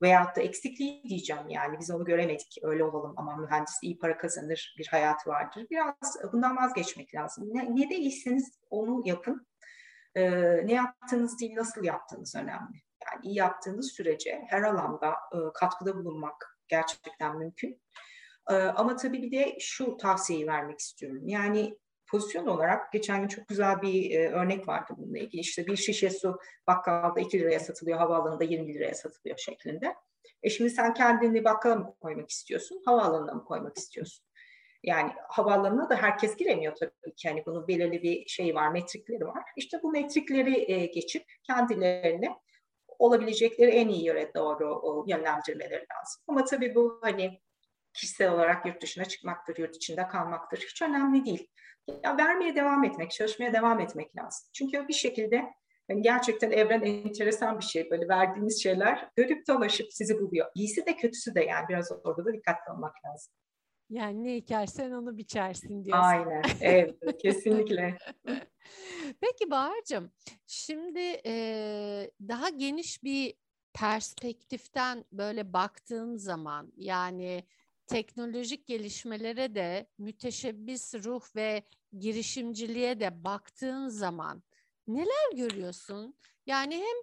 veyahut da eksikliği diyeceğim yani biz onu göremedik öyle olalım ama mühendis iyi para kazanır bir hayatı vardır. Biraz bundan vazgeçmek lazım. Ne, ne de onu yapın. Ee, ne yaptığınız değil nasıl yaptığınız önemli. Yani iyi yaptığınız sürece her alanda e, katkıda bulunmak gerçekten mümkün. E, ama tabii bir de şu tavsiyeyi vermek istiyorum. Yani pozisyon olarak geçen gün çok güzel bir e, örnek vardı bununla ilgili. İşte bir şişe su bakkalda 2 liraya satılıyor, havaalanında 20 liraya satılıyor şeklinde. E şimdi sen kendini bakkala mı koymak istiyorsun, havaalanına mı koymak istiyorsun? Yani havaalanına da herkes giremiyor tabii ki. Yani bunun belirli bir şey var, metrikleri var. İşte bu metrikleri e, geçip kendilerini olabilecekleri en iyi yere doğru o, yönlendirmeleri lazım. Ama tabii bu hani kişisel olarak yurt dışına çıkmaktır, yurt içinde kalmaktır. Hiç önemli değil. Ya vermeye devam etmek, çalışmaya devam etmek lazım. Çünkü bir şekilde Yani gerçekten evren enteresan bir şey. Böyle verdiğiniz şeyler dönüp dolaşıp sizi buluyor. İyisi de kötüsü de yani biraz orada da dikkatli olmak lazım. Yani ne ekersen onu biçersin diyorsun. Aynen, evet kesinlikle. Peki Bahar'cığım, şimdi e, daha geniş bir perspektiften böyle baktığın zaman yani teknolojik gelişmelere de müteşebbis ruh ve girişimciliğe de baktığın zaman neler görüyorsun? Yani hem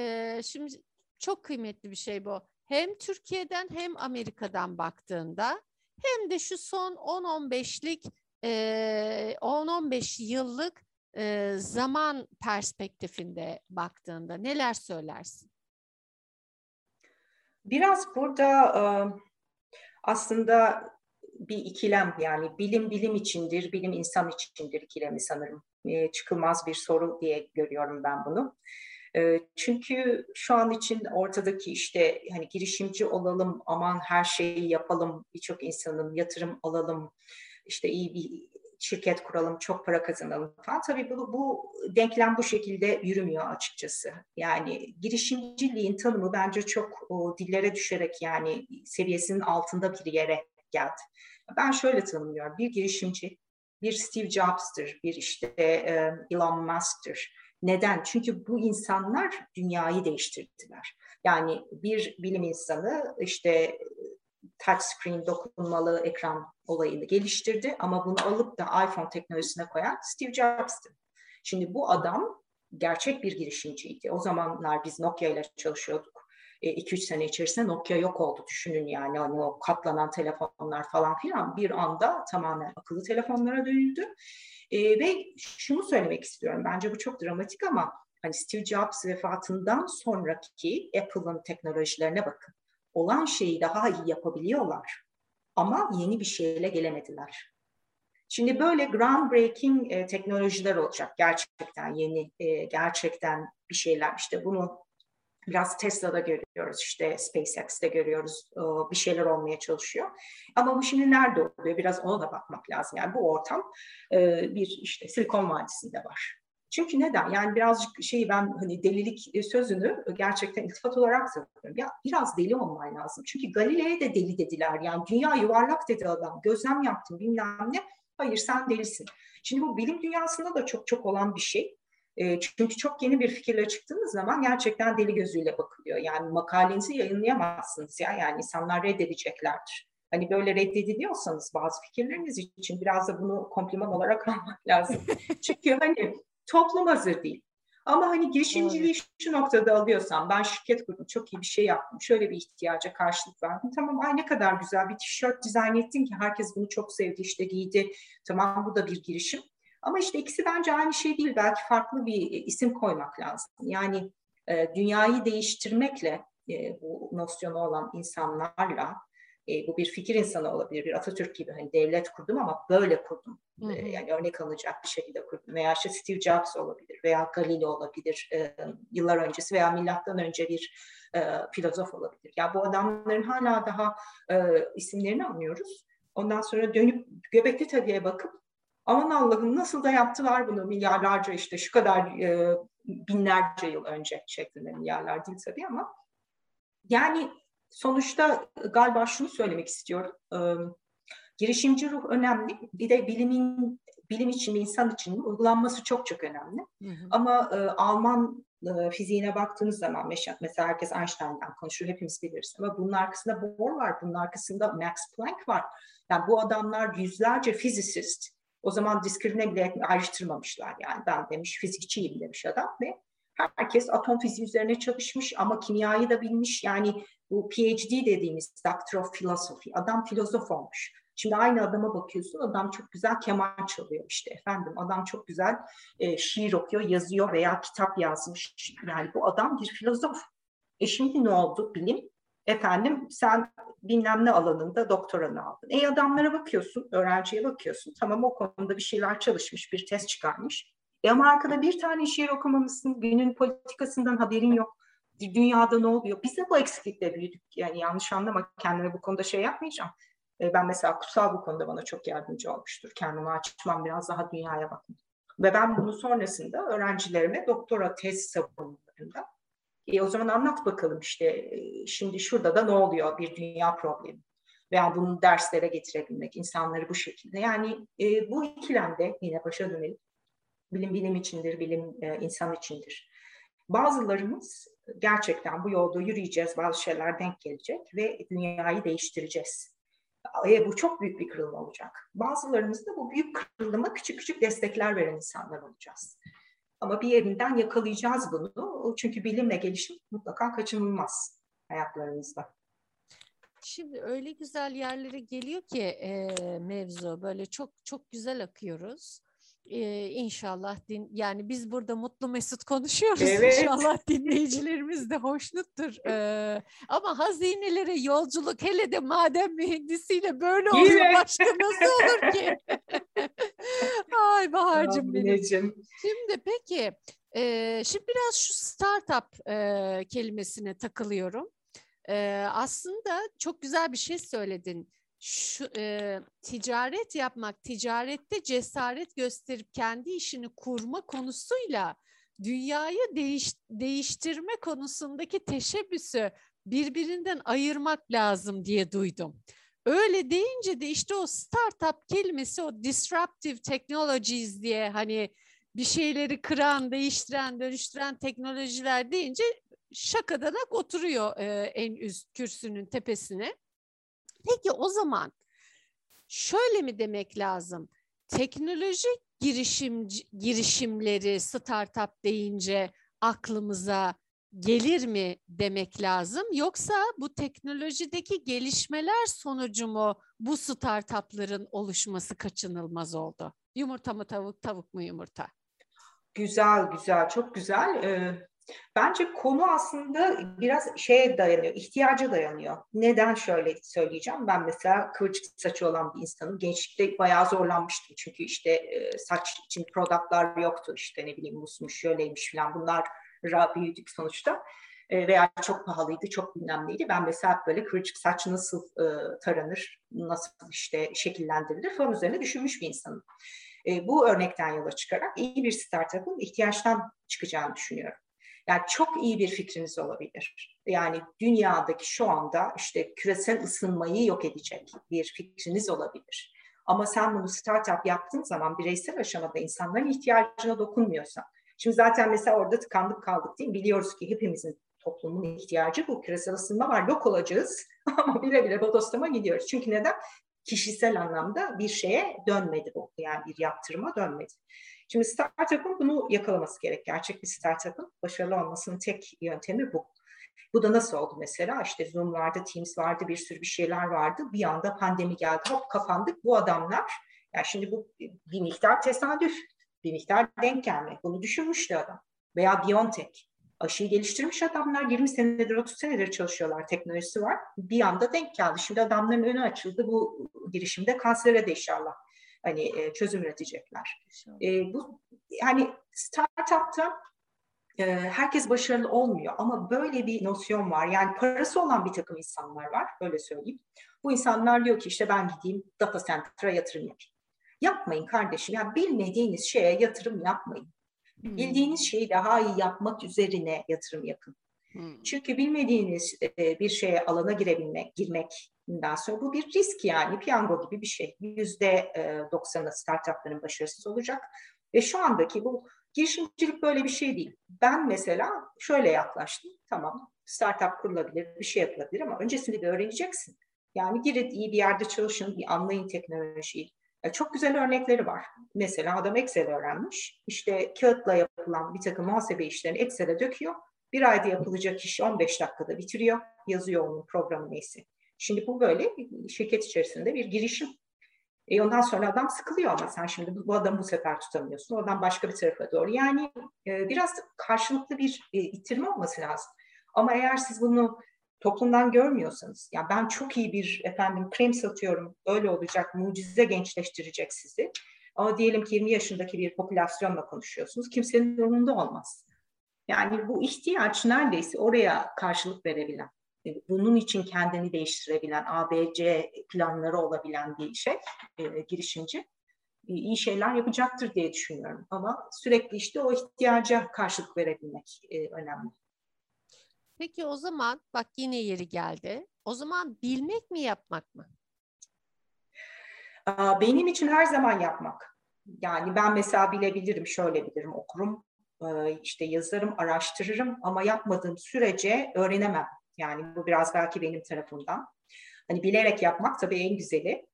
e, şimdi çok kıymetli bir şey bu. Hem Türkiye'den hem Amerika'dan baktığında hem de şu son 10-15'lik e, 10-15 yıllık e, zaman perspektifinde baktığında neler söylersin? Biraz burada aslında bir ikilem yani bilim bilim içindir, bilim insan içindir ikilemi sanırım. Çıkılmaz bir soru diye görüyorum ben bunu. Çünkü şu an için ortadaki işte hani girişimci olalım, aman her şeyi yapalım, birçok insanın yatırım alalım, işte iyi bir şirket kuralım, çok para kazanalım falan. Tabii bu, bu denklem bu şekilde yürümüyor açıkçası. Yani girişimciliğin tanımı bence çok o, dillere düşerek yani seviyesinin altında bir yere geldi. Ben şöyle tanımlıyorum. Bir girişimci, bir Steve Jobs'tır, bir işte e, Elon Musk'tır. Neden? Çünkü bu insanlar dünyayı değiştirdiler. Yani bir bilim insanı işte touchscreen dokunmalı ekran olayını geliştirdi ama bunu alıp da iPhone teknolojisine koyan Steve Jobs'tı. Şimdi bu adam gerçek bir girişimciydi. O zamanlar biz Nokia ile çalışıyorduk. 2-3 e, sene içerisinde Nokia yok oldu düşünün yani hani o katlanan telefonlar falan filan bir anda tamamen akıllı telefonlara dönüldü. E, ve şunu söylemek istiyorum bence bu çok dramatik ama hani Steve Jobs vefatından sonraki Apple'ın teknolojilerine bakın olan şeyi daha iyi yapabiliyorlar. Ama yeni bir şeyle gelemediler. Şimdi böyle groundbreaking e, teknolojiler olacak. Gerçekten yeni, e, gerçekten bir şeyler. İşte bunu biraz Tesla'da görüyoruz, işte SpaceX'te görüyoruz. E, bir şeyler olmaya çalışıyor. Ama bu şimdi nerede oluyor? Biraz ona da bakmak lazım. Yani bu ortam e, bir işte Silikon Vadisi'nde var. Çünkü neden? Yani birazcık şeyi ben hani delilik e, sözünü gerçekten iltifat olarak söylüyorum. Ya biraz deli olman lazım. Çünkü Galile'ye de deli dediler. Yani dünya yuvarlak dedi adam. Gözlem yaptım bilmem ne. Hayır sen delisin. Şimdi bu bilim dünyasında da çok çok olan bir şey. E, çünkü çok yeni bir fikirle çıktığınız zaman gerçekten deli gözüyle bakılıyor. Yani makalenizi yayınlayamazsınız ya. Yani insanlar reddedeceklerdir. Hani böyle reddediliyorsanız bazı fikirleriniz için biraz da bunu kompliman olarak almak lazım. Çünkü hani toplum hazır değil. Ama hani girişimciliği evet. şu noktada alıyorsam ben şirket kurdum çok iyi bir şey yaptım şöyle bir ihtiyaca karşılık verdim. Tamam ay ne kadar güzel bir tişört dizayn ettin ki herkes bunu çok sevdi işte giydi. Tamam bu da bir girişim. Ama işte ikisi bence aynı şey değil. Belki farklı bir isim koymak lazım. Yani e, dünyayı değiştirmekle e, bu nosyonu olan insanlarla e, bu bir fikir insanı olabilir, bir Atatürk gibi hani devlet kurdum ama böyle kurdum. Hı hı. E, yani örnek alınacak bir şekilde kurdum. Veya işte Steve Jobs olabilir veya Galileo olabilir e, yıllar öncesi veya milattan önce bir e, filozof olabilir. Ya bu adamların hala daha e, isimlerini anlıyoruz. Ondan sonra dönüp Göbekli Tepe'ye bakıp aman Allah'ım nasıl da yaptılar bunu milyarlarca işte şu kadar e, binlerce yıl önce şeklinde milyarlar değil tabii ama yani sonuçta galiba şunu söylemek istiyorum. E, girişimci ruh önemli. Bir de bilimin bilim için, insan için uygulanması çok çok önemli. Hı hı. Ama e, Alman e, fiziğine baktığınız zaman mesela herkes Einstein'dan konuşuyor, hepimiz biliriz. Ama bunun arkasında Bohr var, bunun arkasında Max Planck var. Yani bu adamlar yüzlerce fizisist. O zaman diskrimine bile ayrıştırmamışlar yani. Ben demiş fizikçiyim demiş adam ve herkes atom fiziği üzerine çalışmış ama kimyayı da bilmiş. Yani bu PhD dediğimiz Doctor of Philosophy. Adam filozof olmuş. Şimdi aynı adama bakıyorsun, adam çok güzel keman çalıyor işte efendim. Adam çok güzel e, şiir okuyor, yazıyor veya kitap yazmış. Yani bu adam bir filozof. E şimdi ne oldu bilim? Efendim sen bilmem ne alanında doktoranı aldın. E adamlara bakıyorsun, öğrenciye bakıyorsun. Tamam o konuda bir şeyler çalışmış, bir test çıkarmış. E ama arkada bir tane şiir okumamışsın, günün politikasından haberin yok dünyada ne oluyor? Biz de bu eksiklikle büyüdük. Yani yanlış anlama kendime bu konuda şey yapmayacağım. E, ben mesela kutsal bu konuda bana çok yardımcı olmuştur. Kendimi açmam biraz daha dünyaya bakmam. Ve ben bunu sonrasında öğrencilerime doktora tez savunmalarında e, o zaman anlat bakalım işte e, şimdi şurada da ne oluyor bir dünya problemi veya bunu derslere getirebilmek, insanları bu şekilde. Yani e, bu ikilemde yine başa dönelim. Bilim bilim içindir, bilim e, insan içindir. Bazılarımız gerçekten bu yolda yürüyeceğiz, bazı şeyler denk gelecek ve dünyayı değiştireceğiz. E, bu çok büyük bir kırılma olacak. Bazılarımız da bu büyük kırılma küçük küçük destekler veren insanlar olacağız. Ama bir yerinden yakalayacağız bunu. Çünkü bilim ve gelişim mutlaka kaçınılmaz hayatlarımızda. Şimdi öyle güzel yerlere geliyor ki e, mevzu böyle çok çok güzel akıyoruz. Ee, inşallah din yani biz burada mutlu mesut konuşuyoruz. Evet. inşallah dinleyicilerimiz de hoşnuttur. Ee, ama hazinelere yolculuk hele de maden mühendisiyle böyle oluyor başka nasıl olur ki? Ay Bahar'cığım benim. Şimdi peki e, şimdi biraz şu startup e, kelimesine takılıyorum. E, aslında çok güzel bir şey söyledin şu e, ticaret yapmak, ticarette cesaret gösterip kendi işini kurma konusuyla dünyayı değiş, değiştirme konusundaki teşebbüsü birbirinden ayırmak lazım diye duydum. Öyle deyince de işte o startup kelimesi o disruptive technologies diye hani bir şeyleri kıran, değiştiren, dönüştüren teknolojiler deyince şakadanak oturuyor e, en üst kürsünün tepesine. Peki o zaman şöyle mi demek lazım? Teknoloji girişim girişimleri startup deyince aklımıza gelir mi demek lazım yoksa bu teknolojideki gelişmeler sonucu mu bu startupların oluşması kaçınılmaz oldu? Yumurta mı tavuk, tavuk mu yumurta? Güzel, güzel, çok güzel. Ee, Bence konu aslında biraz şeye dayanıyor, ihtiyaca dayanıyor. Neden şöyle söyleyeceğim? Ben mesela kıvırcık saçı olan bir insanım. Gençlikte bayağı zorlanmıştım. Çünkü işte e, saç için produktlar yoktu. İşte ne bileyim musmuş, şöyleymiş falan. Bunlar büyüdük sonuçta. E, veya çok pahalıydı, çok bilmem neydi. Ben mesela böyle kıvırcık saç nasıl e, taranır, nasıl işte şekillendirilir falan üzerine düşünmüş bir insanım. bu örnekten yola çıkarak iyi bir startup'ın ihtiyaçtan çıkacağını düşünüyorum. Yani çok iyi bir fikriniz olabilir. Yani dünyadaki şu anda işte küresel ısınmayı yok edecek bir fikriniz olabilir. Ama sen bunu startup yaptığın zaman bireysel aşamada insanların ihtiyacına dokunmuyorsan. Şimdi zaten mesela orada tıkandık kaldık değil mi? Biliyoruz ki hepimizin toplumun ihtiyacı bu. Küresel ısınma var, yok olacağız. Ama bile bile bodoslama gidiyoruz. Çünkü neden? Kişisel anlamda bir şeye dönmedi bu. Yani bir yaptırıma dönmedi. Şimdi startup'ın bunu yakalaması gerek. Gerçek bir startup'ın başarılı olmasının tek yöntemi bu. Bu da nasıl oldu mesela? İşte Zoom vardı, Teams vardı, bir sürü bir şeyler vardı. Bir anda pandemi geldi, hop kapandık. Bu adamlar, yani şimdi bu bir miktar tesadüf, bir miktar denk gelme. Bunu düşünmüştü adam. Veya BioNTech. Aşıyı geliştirmiş adamlar 20 senedir, 30 senedir çalışıyorlar, teknolojisi var. Bir anda denk geldi. Şimdi adamların önü açıldı bu girişimde kansere de inşallah hani e, çözüm üretecekler. E, bu yani startupta e, herkes başarılı olmuyor ama böyle bir nosyon var. Yani parası olan bir takım insanlar var, böyle söyleyeyim. Bu insanlar diyor ki işte ben gideyim data center'a yatırım yapayım. Yapmayın kardeşim. Yani bilmediğiniz şeye yatırım yapmayın. Hmm. Bildiğiniz şeyi daha iyi yapmak üzerine yatırım yapın. Hmm. Çünkü bilmediğiniz e, bir şeye alana girebilmek, girmek Bundan sonra bu bir risk yani piyango gibi bir şey. Yüzde e, doksanı startupların başarısız olacak. Ve şu andaki bu girişimcilik böyle bir şey değil. Ben mesela şöyle yaklaştım. Tamam startup kurulabilir, bir şey yapılabilir ama öncesinde de öğreneceksin. Yani girin iyi bir yerde çalışın, bir anlayın teknolojiyi. Ya çok güzel örnekleri var. Mesela adam Excel öğrenmiş. İşte kağıtla yapılan bir takım muhasebe işlerini Excel'e döküyor. Bir ayda yapılacak işi 15 dakikada bitiriyor. Yazıyor onun programı neyse. Şimdi bu böyle şirket içerisinde bir girişim. E ondan sonra adam sıkılıyor ama sen şimdi bu adamı bu sefer tutamıyorsun. Oradan başka bir tarafa doğru. Yani e, biraz karşılıklı bir e, ittirme olması lazım. Ama eğer siz bunu toplumdan görmüyorsanız, ya yani ben çok iyi bir efendim krem satıyorum, öyle olacak, mucize gençleştirecek sizi. Ama diyelim ki 20 yaşındaki bir popülasyonla konuşuyorsunuz, kimsenin umurunda olmaz. Yani bu ihtiyaç neredeyse oraya karşılık verebilen bunun için kendini değiştirebilen, ABC planları olabilen bir şey, e, girişimci. iyi şeyler yapacaktır diye düşünüyorum. Ama sürekli işte o ihtiyaca karşılık verebilmek e, önemli. Peki o zaman bak yine yeri geldi. O zaman bilmek mi yapmak mı? Benim için her zaman yapmak. Yani ben mesela bilebilirim, şöyle bilirim, okurum, işte yazarım, araştırırım ama yapmadığım sürece öğrenemem. Yani bu biraz belki benim tarafımdan. Hani bilerek yapmak tabii en güzeli.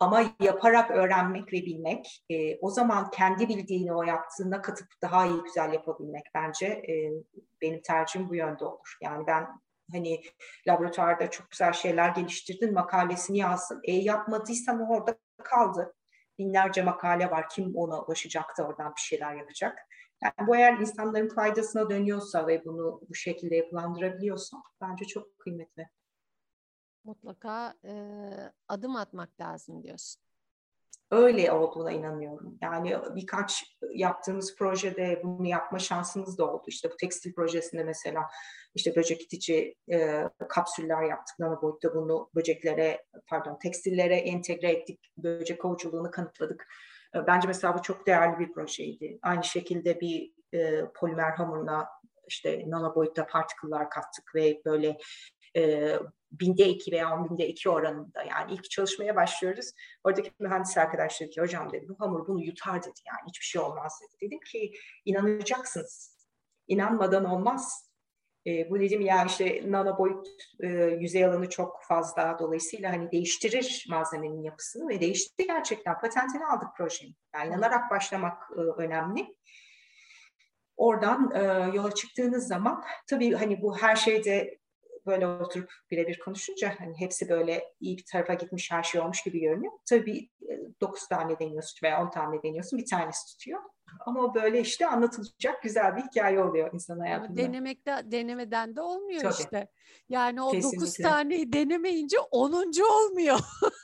Ama yaparak öğrenmek ve bilmek, e, o zaman kendi bildiğini o yaptığına katıp daha iyi güzel yapabilmek bence e, benim tercihim bu yönde olur. Yani ben hani laboratuvarda çok güzel şeyler geliştirdin, makalesini yazsın. E yapmadıysan orada kaldı. Binlerce makale var. Kim ona ulaşacak da oradan bir şeyler yapacak. Yani bu eğer insanların faydasına dönüyorsa ve bunu bu şekilde yapılandırabiliyorsa bence çok kıymetli mutlaka e, adım atmak lazım diyorsun. Öyle olduğuna inanıyorum. Yani birkaç yaptığımız projede bunu yapma şansımız da oldu. İşte bu tekstil projesinde mesela işte böcek itici e, kapsüller yaptık. Nano boyutta bunu böceklere, pardon tekstillere entegre ettik. Böcek avuculuğunu kanıtladık. Bence mesela bu çok değerli bir projeydi. Aynı şekilde bir e, polimer hamuruna işte nano boyutta partiküller kattık ve böyle e, binde iki veya on binde iki oranında yani ilk çalışmaya başlıyoruz. Oradaki mühendis arkadaş dedi ki hocam dedi bu hamur bunu yutar dedi yani hiçbir şey olmaz dedi. Dedim ki inanacaksınız. İnanmadan olmaz. E, bu dedim ya işte nano boyut e, yüzey alanı çok fazla dolayısıyla hani değiştirir malzemenin yapısını ve değişti gerçekten patentini aldık projenin. Yani inanarak başlamak e, önemli. Oradan e, yola çıktığınız zaman tabii hani bu her şeyde böyle oturup birebir konuşunca hani hepsi böyle iyi bir tarafa gitmiş her şey olmuş gibi görünüyor. Tabii 9 e, tane deniyorsun veya 10 tane deniyorsun bir tanesi tutuyor. Ama böyle işte anlatılacak güzel bir hikaye oluyor insan hayatında. Denemekte, denemeden de olmuyor Tabii. işte. Yani o Kesinlikle. 9 taneyi denemeyince 10. olmuyor.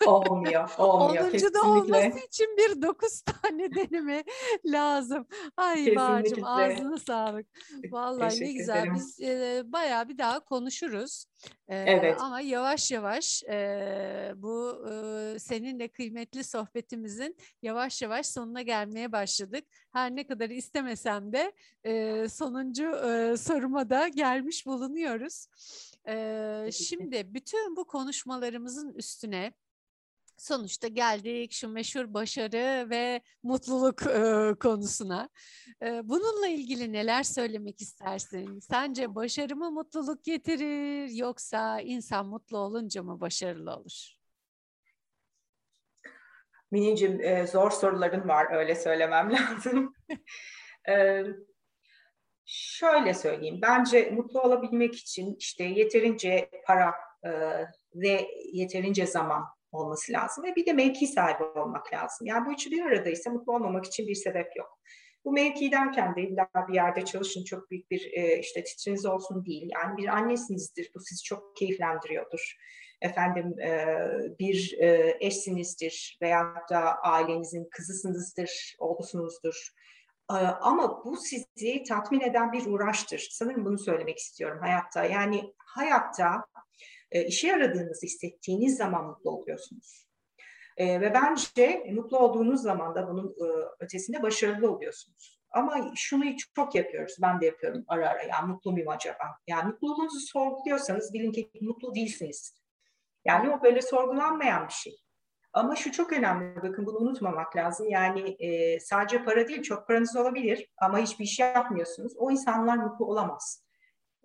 Olmuyor, olmuyor. 10. da olması için bir 9 tane deneme lazım. Ay Bağcığım ağzına sağlık. Vallahi ne güzel. Ederim. Biz e, bayağı bir daha konuşuruz. E, evet. Ama yavaş yavaş e, bu e, seninle kıymetli sohbetimizin yavaş yavaş sonuna gelmeye başladık. Her ne kadar istemesem de e, sonuncu e, soruma da gelmiş bulunuyoruz. E, şimdi bütün bu konuşmalarımızın üstüne sonuçta geldik şu meşhur başarı ve mutluluk e, konusuna. E, bununla ilgili neler söylemek istersin? Sence başarı mı mutluluk getirir yoksa insan mutlu olunca mı başarılı olur? Minicim e, zor soruların var öyle söylemem lazım. e, şöyle söyleyeyim. Bence mutlu olabilmek için işte yeterince para e, ve yeterince zaman olması lazım ve bir de mevki sahibi olmak lazım. Yani bu üçü bir aradaysa mutlu olmamak için bir sebep yok. Bu mevki derken de illa bir yerde çalışın çok büyük bir e, işte titriniz olsun değil. Yani bir annesinizdir, bu sizi çok keyiflendiriyordur. Efendim e, bir e, eşsinizdir veyahut da ailenizin kızısınızdır, oğlusunuzdur. E, ama bu sizi tatmin eden bir uğraştır. Sanırım bunu söylemek istiyorum hayatta. Yani hayatta e, işe yaradığınızı hissettiğiniz zaman mutlu oluyorsunuz. E, ve bence mutlu olduğunuz zaman da bunun e, ötesinde başarılı oluyorsunuz. Ama şunu çok yapıyoruz, ben de yapıyorum ara ara. Yani mutlu muyum acaba? Yani mutluluğunuzu sorguluyorsanız bilin ki mutlu değilsiniz. Yani o böyle sorgulanmayan bir şey. Ama şu çok önemli, bakın bunu unutmamak lazım. Yani e, sadece para değil, çok paranız olabilir ama hiçbir iş yapmıyorsunuz. O insanlar mutlu olamaz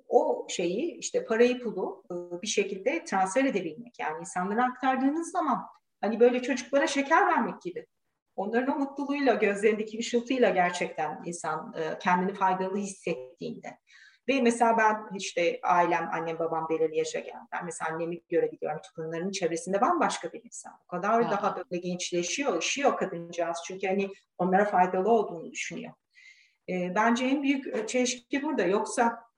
o şeyi işte parayı pulu e, bir şekilde transfer edebilmek. Yani insanlara aktardığınız zaman hani böyle çocuklara şeker vermek gibi. Onların o mutluluğuyla, gözlerindeki ışıltıyla gerçekten insan e, kendini faydalı hissettiğinde. Ve mesela ben işte ailem, annem, babam belirli yaşa geldi. Ben mesela annemi görebiliyorum. Onların çevresinde bambaşka bir insan. O kadar ha. daha böyle gençleşiyor, ışıyor kadıncağız. Çünkü hani onlara faydalı olduğunu düşünüyor. E, bence en büyük çelişki burada. Yoksa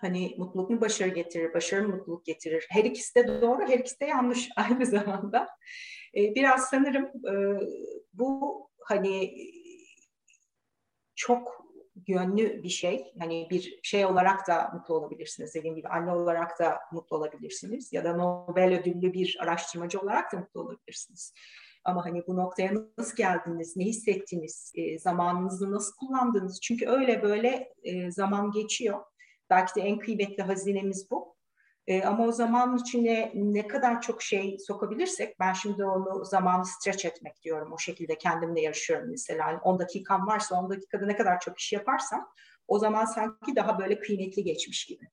Hani mutluluk mu başarı getirir, başarı mı mutluluk getirir? Her ikisi de doğru, her ikisi de yanlış aynı zamanda. E, biraz sanırım e, bu hani çok yönlü bir şey. Hani bir şey olarak da mutlu olabilirsiniz. Dediğim gibi anne olarak da mutlu olabilirsiniz. Ya da Nobel ödüllü bir araştırmacı olarak da mutlu olabilirsiniz. Ama hani bu noktaya nasıl geldiniz, ne hissettiniz, e, zamanınızı nasıl kullandınız? Çünkü öyle böyle e, zaman geçiyor. Belki de en kıymetli hazinemiz bu. E, ama o zaman içine ne kadar çok şey sokabilirsek, ben şimdi onu zamanı stretch etmek diyorum. O şekilde kendimle yarışıyorum mesela. Yani 10 dakikam varsa 10 dakikada ne kadar çok iş yaparsam o zaman sanki daha böyle kıymetli geçmiş gibi.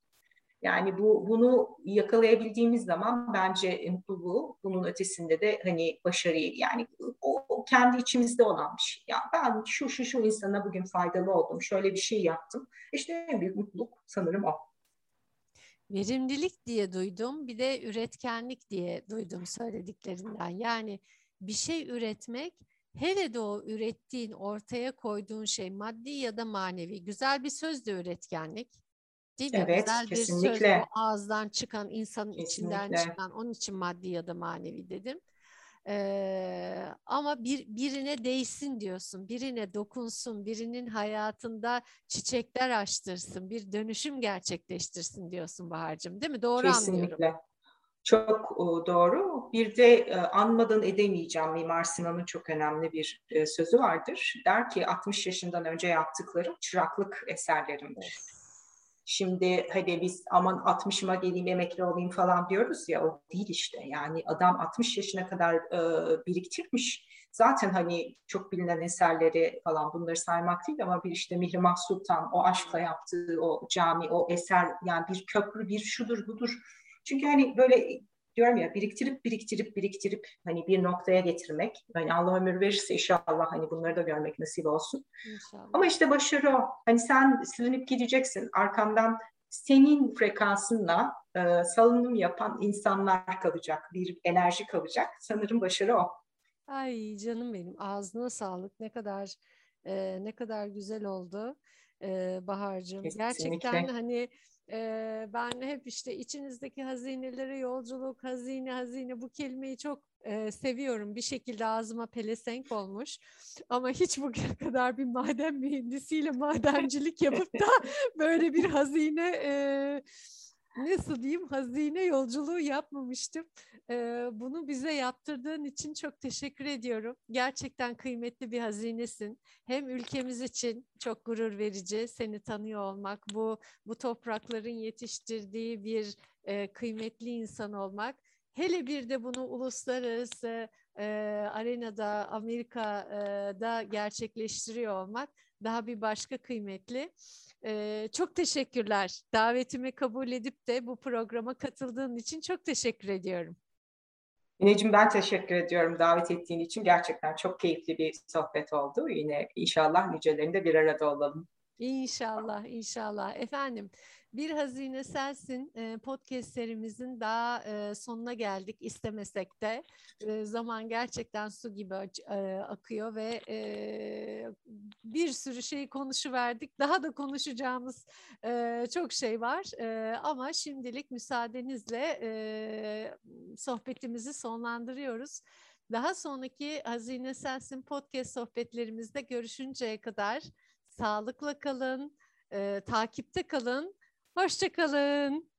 Yani bu bunu yakalayabildiğimiz zaman bence mutluluğu, bunun ötesinde de hani başarıyı yani o kendi içimizde olan bir şey. Yani ben şu şu şu insana bugün faydalı oldum, şöyle bir şey yaptım. İşte en büyük mutluluk sanırım o. Verimlilik diye duydum, bir de üretkenlik diye duydum söylediklerinden. Yani bir şey üretmek hele de o ürettiğin, ortaya koyduğun şey maddi ya da manevi. Güzel bir söz de üretkenlik. Değil mi? Evet, Güzel kesinlikle. bir söz o ağızdan çıkan, insanın içinden Kesinlikle. çıkan. Onun için maddi ya da manevi dedim. Ee, ama bir birine değsin diyorsun, birine dokunsun, birinin hayatında çiçekler açtırsın, bir dönüşüm gerçekleştirsin diyorsun Bahar'cığım, değil mi? Doğru anlıyorum. Kesinlikle. Çok e, doğru. Bir de e, anmadan edemeyeceğim Mimar Sinan'ın çok önemli bir e, sözü vardır. Der ki 60 yaşından önce yaptıklarım çıraklık eserlerimdir. Şimdi hadi biz aman 60'ıma geleyim emekli olayım falan diyoruz ya o değil işte. Yani adam 60 yaşına kadar e, biriktirmiş. Zaten hani çok bilinen eserleri falan bunları saymak değil ama bir işte Mihrimah Sultan o aşkla yaptığı o cami, o eser yani bir köprü, bir şudur budur. Çünkü hani böyle diyorum ya biriktirip biriktirip biriktirip hani bir noktaya getirmek. Hani Allah ömür verirse inşallah hani bunları da görmek nasip olsun. İnşallah. Ama işte başarı o. Hani sen sürünüp gideceksin. Arkandan senin frekansınla e, salınım yapan insanlar kalacak. Bir enerji kalacak. Sanırım başarı o. Ay canım benim ağzına sağlık ne kadar e, ne kadar güzel oldu e, Bahar'cığım. Gerçekten hani e, ben hep işte içinizdeki hazinelere yolculuk, hazine, hazine bu kelimeyi çok e, seviyorum. Bir şekilde ağzıma pelesenk olmuş. Ama hiç bugüne kadar bir maden mühendisiyle madencilik yapıp da böyle bir hazine e, nasıl diyeyim hazine yolculuğu yapmamıştım. Ee, bunu bize yaptırdığın için çok teşekkür ediyorum. Gerçekten kıymetli bir hazinesin. Hem ülkemiz için çok gurur verici seni tanıyor olmak, bu bu toprakların yetiştirdiği bir e, kıymetli insan olmak. Hele bir de bunu uluslararası e, arenada, Amerika'da gerçekleştiriyor olmak daha bir başka kıymetli. Ee, çok teşekkürler. Davetimi kabul edip de bu programa katıldığın için çok teşekkür ediyorum. Mineciğim ben teşekkür ediyorum davet ettiğin için. Gerçekten çok keyifli bir sohbet oldu. Yine inşallah nicelerinde bir arada olalım. İnşallah, inşallah. Efendim, Bir Hazine Sensin podcast serimizin daha sonuna geldik istemesek de. Zaman gerçekten su gibi akıyor ve bir sürü şey konuşuverdik. Daha da konuşacağımız çok şey var ama şimdilik müsaadenizle sohbetimizi sonlandırıyoruz. Daha sonraki Hazine Sensin podcast sohbetlerimizde görüşünceye kadar sağlıkla kalın, takipte kalın. Hoşçakalın.